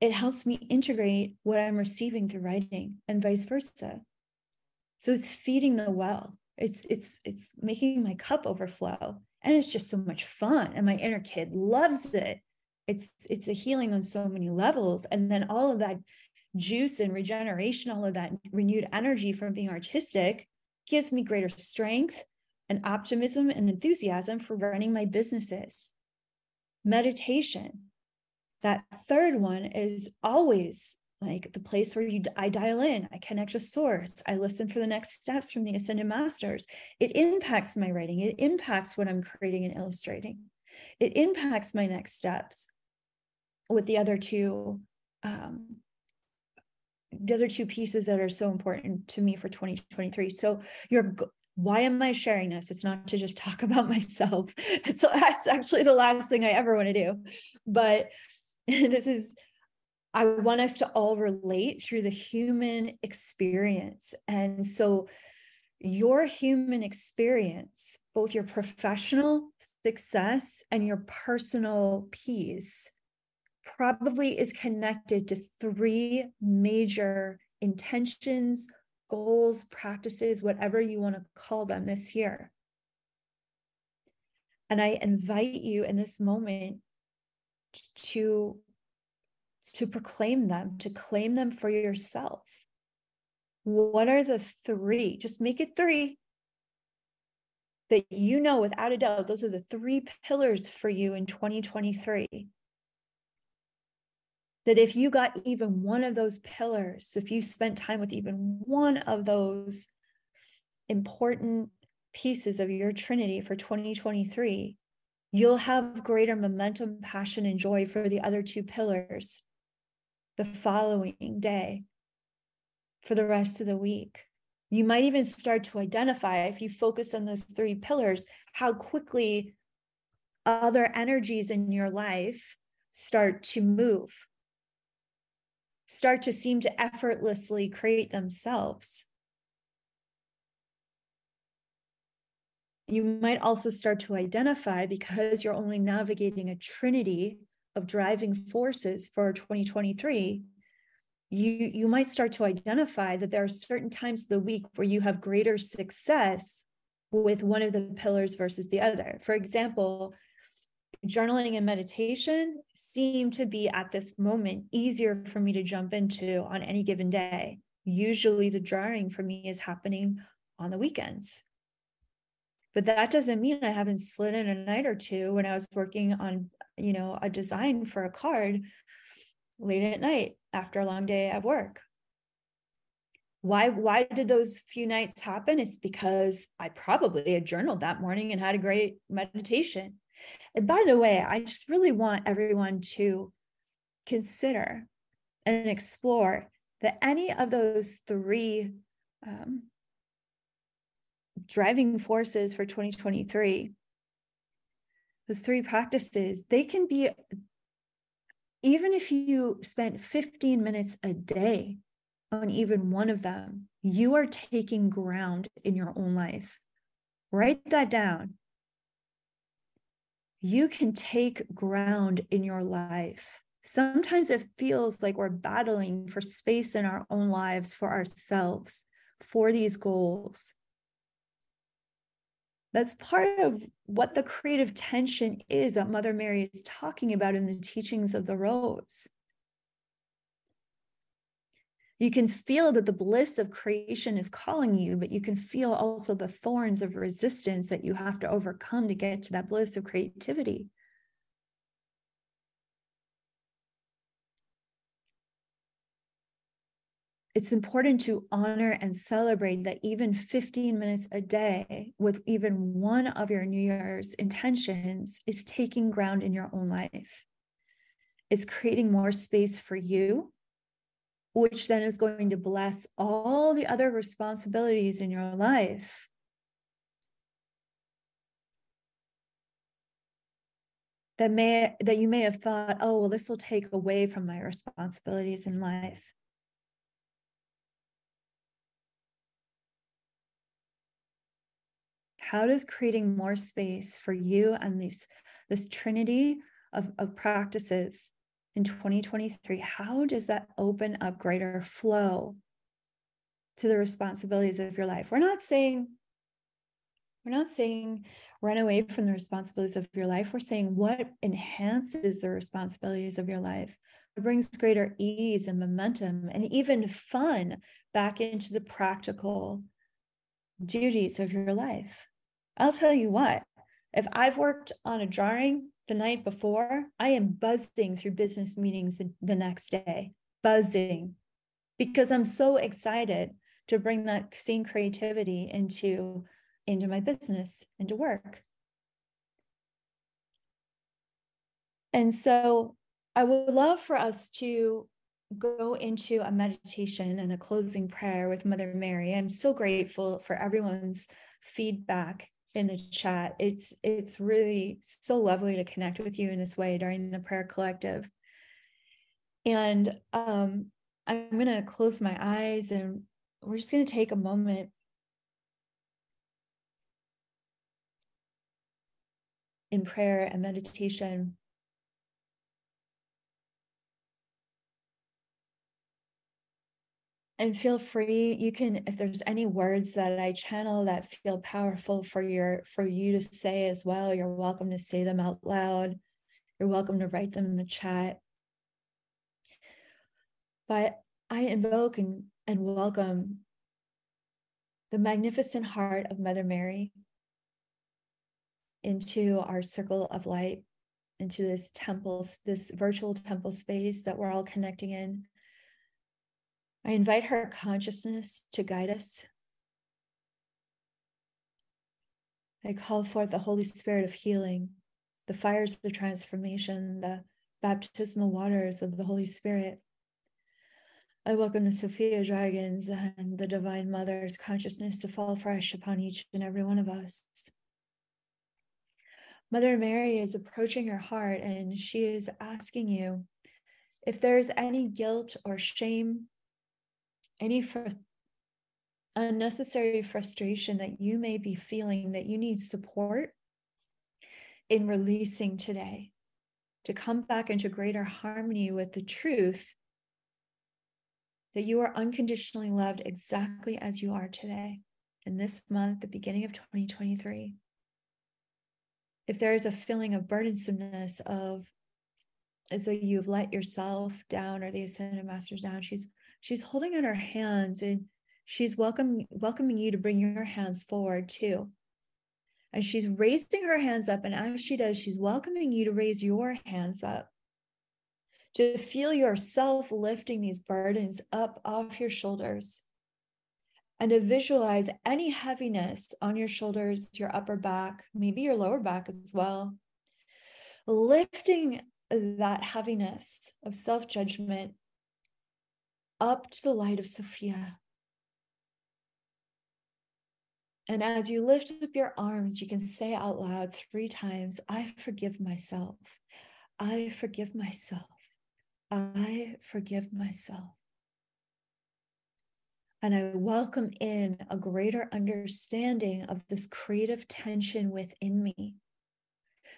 it helps me integrate what I'm receiving through writing and vice versa. So it's feeding the well. It's it's it's making my cup overflow. And it's just so much fun. And my inner kid loves it. It's it's a healing on so many levels. And then all of that juice and regeneration, all of that renewed energy from being artistic gives me greater strength and optimism and enthusiasm for running my businesses meditation. That third one is always like the place where you I dial in, I connect with source, I listen for the next steps from the ascended masters. It impacts my writing, it impacts what I'm creating and illustrating. It impacts my next steps with the other two um, the other two pieces that are so important to me for 2023. So you're why am I sharing this? It's not to just talk about myself. It's, that's actually the last thing I ever want to do. But this is I want us to all relate through the human experience. And so, your human experience, both your professional success and your personal peace, probably is connected to three major intentions, goals, practices, whatever you want to call them this year. And I invite you in this moment to to proclaim them, to claim them for yourself. What are the three? Just make it three that you know without a doubt, those are the three pillars for you in 2023 that if you got even one of those pillars, if you spent time with even one of those important pieces of your Trinity for 2023, you'll have greater momentum, passion, and joy for the other two pillars the following day, for the rest of the week. You might even start to identify, if you focus on those three pillars, how quickly other energies in your life start to move start to seem to effortlessly create themselves. You might also start to identify because you're only navigating a trinity of driving forces for 2023 you you might start to identify that there are certain times of the week where you have greater success with one of the pillars versus the other for example journaling and meditation seem to be at this moment easier for me to jump into on any given day. Usually, the drawing for me is happening on the weekends. But that doesn't mean I haven't slid in a night or two when I was working on, you know, a design for a card late at night after a long day at work. Why why did those few nights happen? It's because I probably had journaled that morning and had a great meditation and by the way, I just really want everyone to consider and explore that any of those three um, driving forces for 2023, those three practices, they can be, even if you spent 15 minutes a day on even one of them, you are taking ground in your own life. Write that down you can take ground in your life. Sometimes it feels like we're battling for space in our own lives for ourselves, for these goals. That's part of what the creative tension is that Mother Mary is talking about in the teachings of the Rose you can feel that the bliss of creation is calling you, but you can feel also the thorns of resistance that you have to overcome to get to that bliss of creativity. It's important to honor and celebrate that even 15 minutes a day with even one of your New Year's intentions is taking ground in your own life. It's creating more space for you which then is going to bless all the other responsibilities in your life. That may that you may have thought, oh, well, this will take away from my responsibilities in life. How does creating more space for you and this, this trinity of, of practices in 2023, how does that open up greater flow to the responsibilities of your life? We're not saying we're not saying run away from the responsibilities of your life. We're saying what enhances the responsibilities of your life. It brings greater ease and momentum and even fun back into the practical duties of your life. I'll tell you what, if I've worked on a drawing the night before, I am buzzing through business meetings the, the next day. buzzing because I'm so excited to bring that same creativity into into my business, into work. And so I would love for us to go into a meditation and a closing prayer with Mother Mary. I'm so grateful for everyone's feedback in the chat. It's it's really so lovely to connect with you in this way during the prayer collective. And um, I'm going to close my eyes and we're just going to take a moment in prayer and meditation and feel free you can if there's any words that i channel that feel powerful for your for you to say as well you're welcome to say them out loud. You're welcome to write them in the chat. But i invoke and, and welcome the magnificent heart of mother mary into our circle of light into this temple this virtual temple space that we're all connecting in I invite her consciousness to guide us. I call forth the Holy Spirit of healing, the fires of transformation, the baptismal waters of the Holy Spirit. I welcome the Sophia dragons and the Divine Mother's consciousness to fall fresh upon each and every one of us. Mother Mary is approaching your heart and she is asking you if there's any guilt or shame any fr- unnecessary frustration that you may be feeling that you need support in releasing today to come back into greater harmony with the truth that you are unconditionally loved exactly as you are today in this month, the beginning of 2023. If there is a feeling of burdensomeness, of as though you've let yourself down or the ascended masters down, she's she's holding out her hands and she's welcome, welcoming you to bring your hands forward too. And she's raising her hands up. And as she does, she's welcoming you to raise your hands up, to feel yourself lifting these burdens up off your shoulders, and to visualize any heaviness on your shoulders, your upper back, maybe your lower back as well. Lifting that heaviness of self judgment up to the light of Sophia. And as you lift up your arms, you can say out loud three times I forgive myself. I forgive myself. I forgive myself. And I welcome in a greater understanding of this creative tension within me.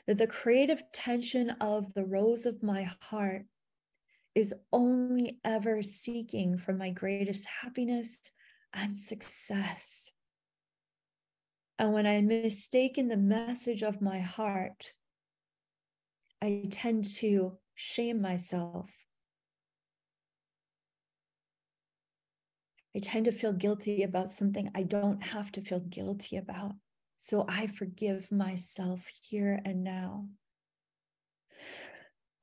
That the creative tension of the rose of my heart is only ever seeking for my greatest happiness and success. And when I mistaken the message of my heart, I tend to shame myself. I tend to feel guilty about something I don't have to feel guilty about. So I forgive myself here and now.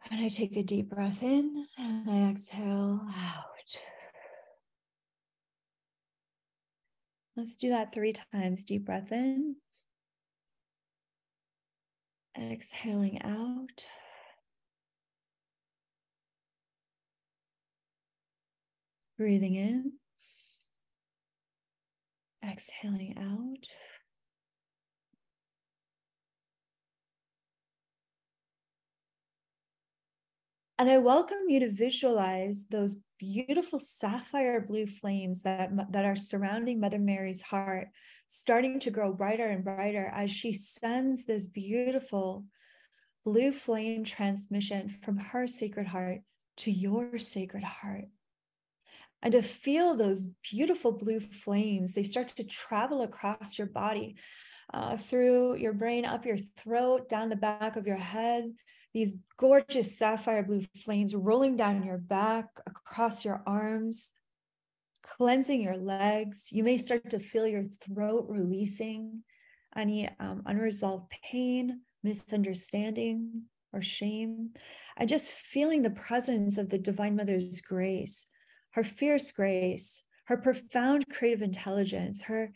And I take a deep breath in and I exhale out. Let's do that three times. Deep breath in, exhaling out. Breathing in, exhaling out. And I welcome you to visualize those beautiful sapphire blue flames that, that are surrounding Mother Mary's heart, starting to grow brighter and brighter as she sends this beautiful blue flame transmission from her sacred heart to your sacred heart. And to feel those beautiful blue flames, they start to travel across your body, uh, through your brain, up your throat, down the back of your head, these gorgeous sapphire blue flames rolling down your back, across your arms, cleansing your legs. You may start to feel your throat releasing any um, unresolved pain, misunderstanding, or shame, and just feeling the presence of the Divine Mother's grace, her fierce grace, her profound creative intelligence, her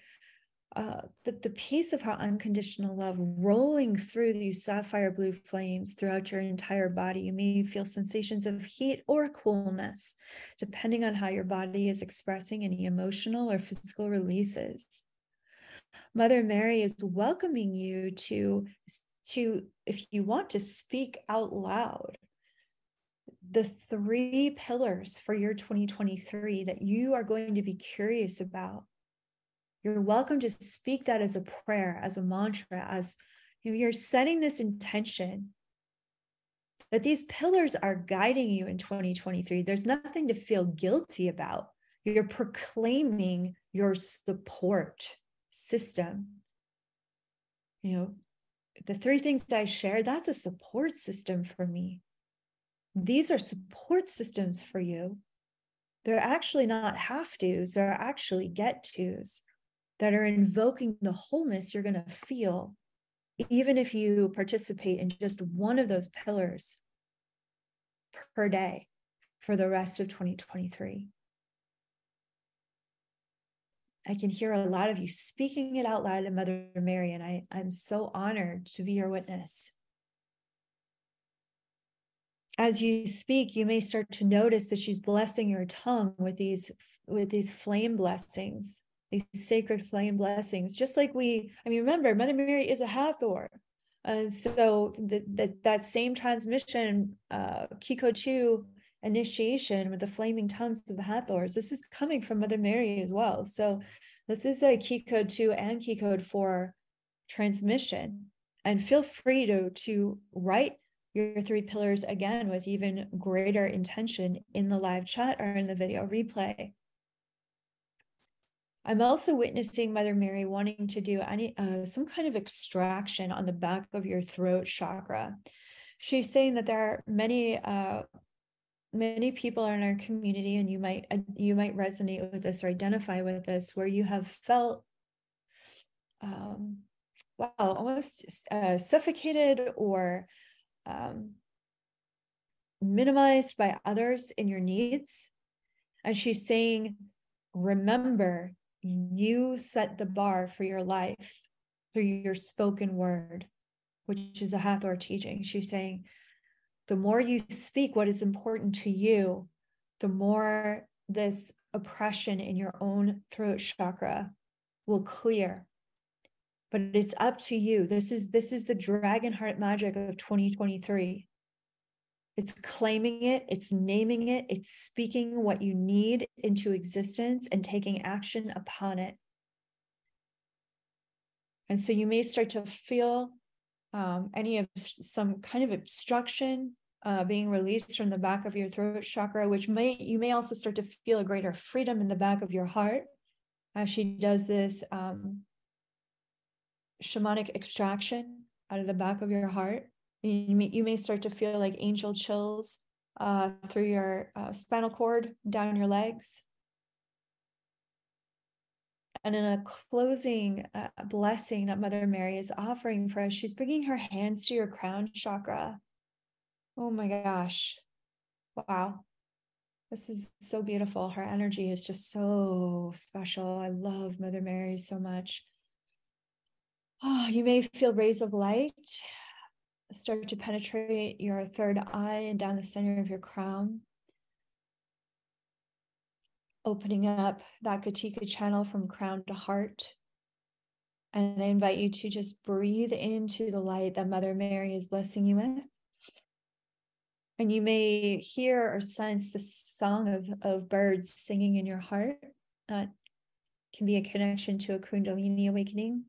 uh, the, the peace of her unconditional love rolling through these sapphire blue flames throughout your entire body. You may feel sensations of heat or coolness, depending on how your body is expressing any emotional or physical releases. Mother Mary is welcoming you to, to, if you want to speak out loud, the three pillars for your 2023 that you are going to be curious about you're welcome to speak that as a prayer, as a mantra, as you know, you're setting this intention that these pillars are guiding you in 2023. There's nothing to feel guilty about. You're proclaiming your support system. You know, the three things I shared, that's a support system for me. These are support systems for you. They're actually not have tos, they're actually get tos that are invoking the wholeness you're going to feel, even if you participate in just one of those pillars per day for the rest of 2023. I can hear a lot of you speaking it out loud to Mother Mary, and I, I'm so honored to be your witness. As you speak, you may start to notice that she's blessing your tongue with these with these flame blessings these sacred flame blessings, just like we, I mean, remember, Mother Mary is a Hathor. And so the, the, that same transmission, uh, key code 2 initiation with the flaming tongues of the Hathors, this is coming from Mother Mary as well. So this is a key code 2 and key code 4 transmission. And feel free to, to write your three pillars again with even greater intention in the live chat or in the video replay. I'm also witnessing Mother Mary wanting to do any uh, some kind of extraction on the back of your throat chakra. She's saying that there are many uh, many people in our community, and you might uh, you might resonate with this or identify with this, where you have felt um, wow almost uh, suffocated or um, minimized by others in your needs. And she's saying, remember you set the bar for your life through your spoken word, which is a Hathor teaching. She's saying, the more you speak what is important to you, the more this oppression in your own throat chakra will clear. But it's up to you. This is this is the dragon heart magic of 2023. It's claiming it, it's naming it, it's speaking what you need into existence and taking action upon it. And so you may start to feel um, any of some kind of obstruction uh, being released from the back of your throat chakra, which may you may also start to feel a greater freedom in the back of your heart as she does this um, shamanic extraction out of the back of your heart. You may, you may start to feel like angel chills uh, through your uh, spinal cord, down your legs. And in a closing uh, blessing that Mother Mary is offering for us, she's bringing her hands to your crown chakra. Oh my gosh. Wow. This is so beautiful. Her energy is just so special. I love Mother Mary so much. Oh, you may feel rays of light start to penetrate your third eye and down the center of your crown. Opening up that Katika channel from crown to heart. And I invite you to just breathe into the light that Mother Mary is blessing you with. And you may hear or sense the song of, of birds singing in your heart. That can be a connection to a Kundalini awakening.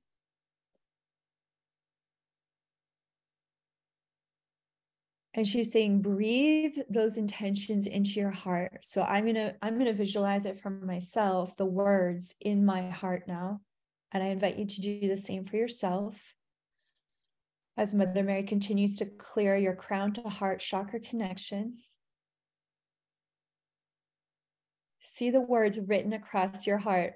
And she's saying breathe those intentions into your heart. So i'm going to i'm going to visualize it for myself the words in my heart now. And i invite you to do the same for yourself. As mother mary continues to clear your crown to heart chakra connection. See the words written across your heart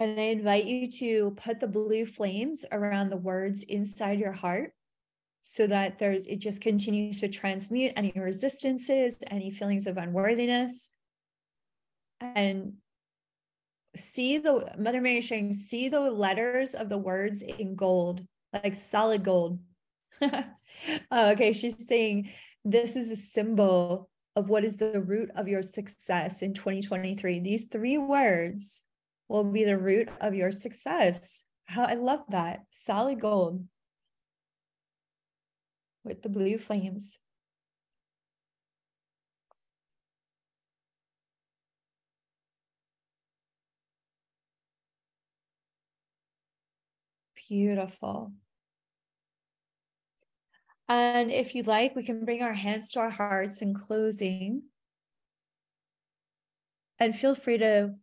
And I invite you to put the blue flames around the words inside your heart so that there's it just continues to transmute any resistances, any feelings of unworthiness. And see the Mother Mary saying, see the letters of the words in gold, like solid gold. Oh, okay, she's saying this is a symbol of what is the root of your success in 2023. These three words will be the root of your success. How I love that. Solid gold with the blue flames. Beautiful. And if you'd like, we can bring our hands to our hearts in closing. And feel free to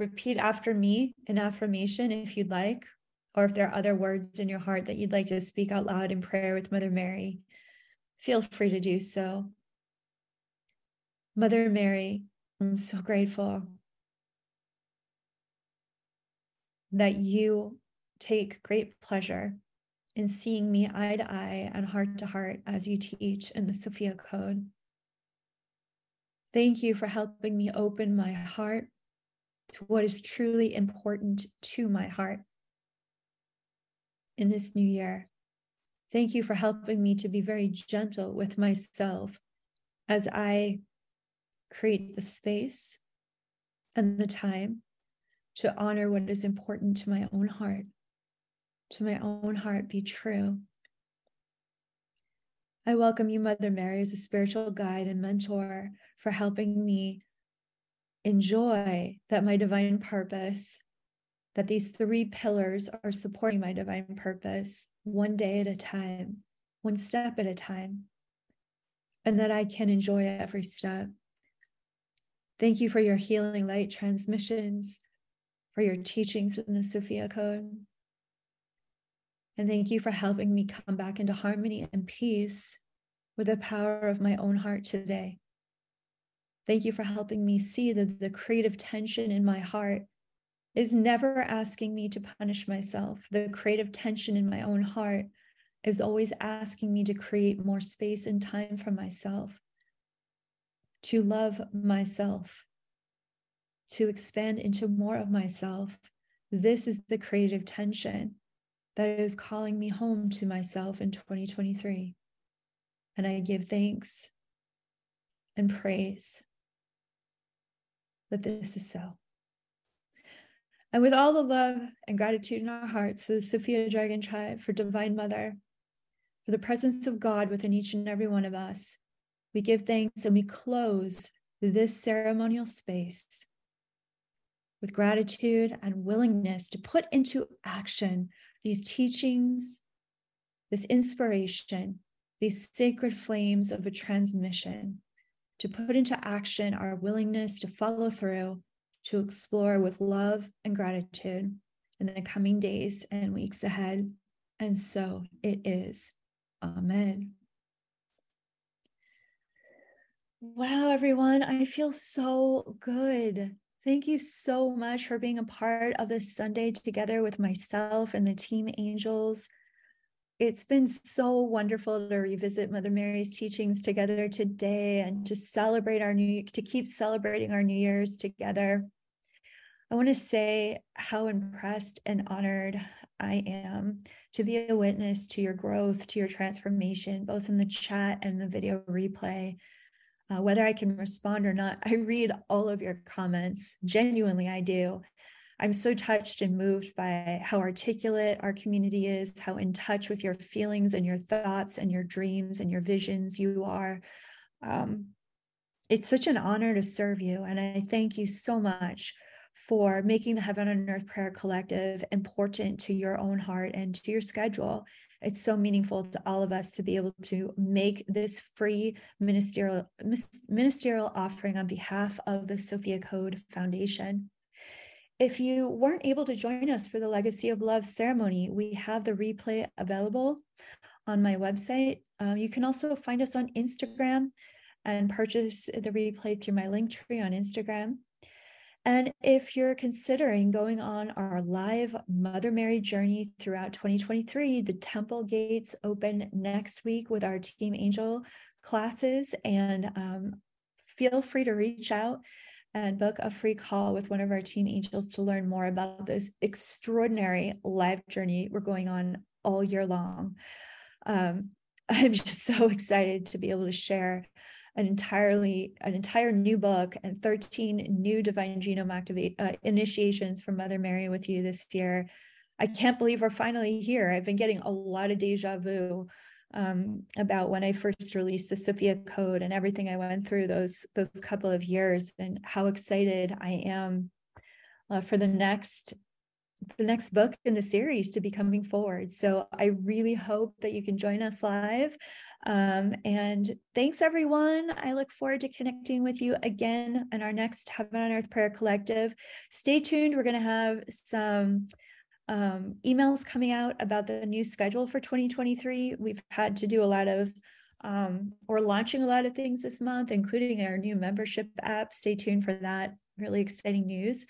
repeat after me an affirmation if you'd like, or if there are other words in your heart that you'd like to speak out loud in prayer with Mother Mary, feel free to do so. Mother Mary, I'm so grateful that you take great pleasure in seeing me eye to eye and heart to heart as you teach in the Sophia Code. Thank you for helping me open my heart to what is truly important to my heart in this new year. Thank you for helping me to be very gentle with myself as I create the space and the time to honor what is important to my own heart to my own heart be true. I welcome you, Mother Mary, as a spiritual guide and mentor for helping me enjoy that my divine purpose, that these three pillars are supporting my divine purpose one day at a time, one step at a time, and that I can enjoy every step. Thank you for your healing light transmissions, for your teachings in the Sophia Code. And thank you for helping me come back into harmony and peace with the power of my own heart today. Thank you for helping me see that the creative tension in my heart is never asking me to punish myself. The creative tension in my own heart is always asking me to create more space and time for myself, to love myself, to expand into more of myself. This is the creative tension that is calling me home to myself in 2023. And I give thanks and praise that this is so. And with all the love and gratitude in our hearts for the Sophia Dragon Tribe, for Divine Mother, for the presence of God within each and every one of us, we give thanks and we close this ceremonial space with gratitude and willingness to put into action these teachings, this inspiration, these sacred flames of a transmission, to put into action our willingness to follow through, to explore with love and gratitude in the coming days and weeks ahead. And so it is. Amen. Wow, everyone, I feel so good. Thank you so much for being a part of this Sunday together with myself and the team angels. It's been so wonderful to revisit Mother Mary's teachings together today and to celebrate our new to keep celebrating our New Year's together. I want to say how impressed and honored I am to be a witness to your growth, to your transformation, both in the chat and the video replay uh, whether I can respond or not. I read all of your comments. Genuinely, I do. I'm so touched and moved by how articulate our community is, how in touch with your feelings and your thoughts and your dreams and your visions you are. Um, it's such an honor to serve you. And I thank you so much for making the Heaven on Earth Prayer Collective important to your own heart and to your schedule it's so meaningful to all of us to be able to make this free ministerial ministerial offering on behalf of the Sophia Code Foundation. If you weren't able to join us for the Legacy of Love ceremony, we have the replay available on my website. Uh, you can also find us on Instagram and purchase the replay through my Linktree on Instagram. And if you're considering going on our live Mother Mary journey throughout 2023, the temple gates open next week with our Team Angel classes. And um, feel free to reach out and book a free call with one of our Team Angels to learn more about this extraordinary live journey we're going on all year long. Um, I'm just so excited to be able to share an entirely an entire new book and 13 new divine genome activate uh, initiations from mother mary with you this year i can't believe we're finally here i've been getting a lot of deja vu um, about when i first released the sophia code and everything i went through those those couple of years and how excited i am uh, for the next the next book in the series to be coming forward. So I really hope that you can join us live. Um, and thanks, everyone. I look forward to connecting with you again in our next Heaven on Earth Prayer Collective. Stay tuned. We're going to have some um, emails coming out about the new schedule for 2023. We've had to do a lot of um, we're launching a lot of things this month, including our new membership app. Stay tuned for that. Really exciting news.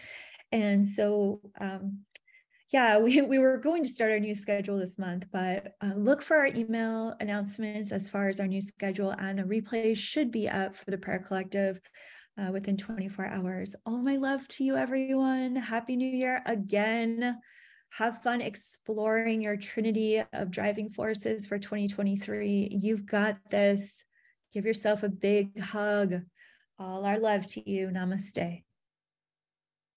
And so um, yeah, we, we were going to start our new schedule this month, but uh, look for our email announcements as far as our new schedule, and the replays should be up for the Prayer Collective uh, within 24 hours. All my love to you, everyone. Happy New Year again. Have fun exploring your trinity of driving forces for 2023. You've got this. Give yourself a big hug. All our love to you. Namaste.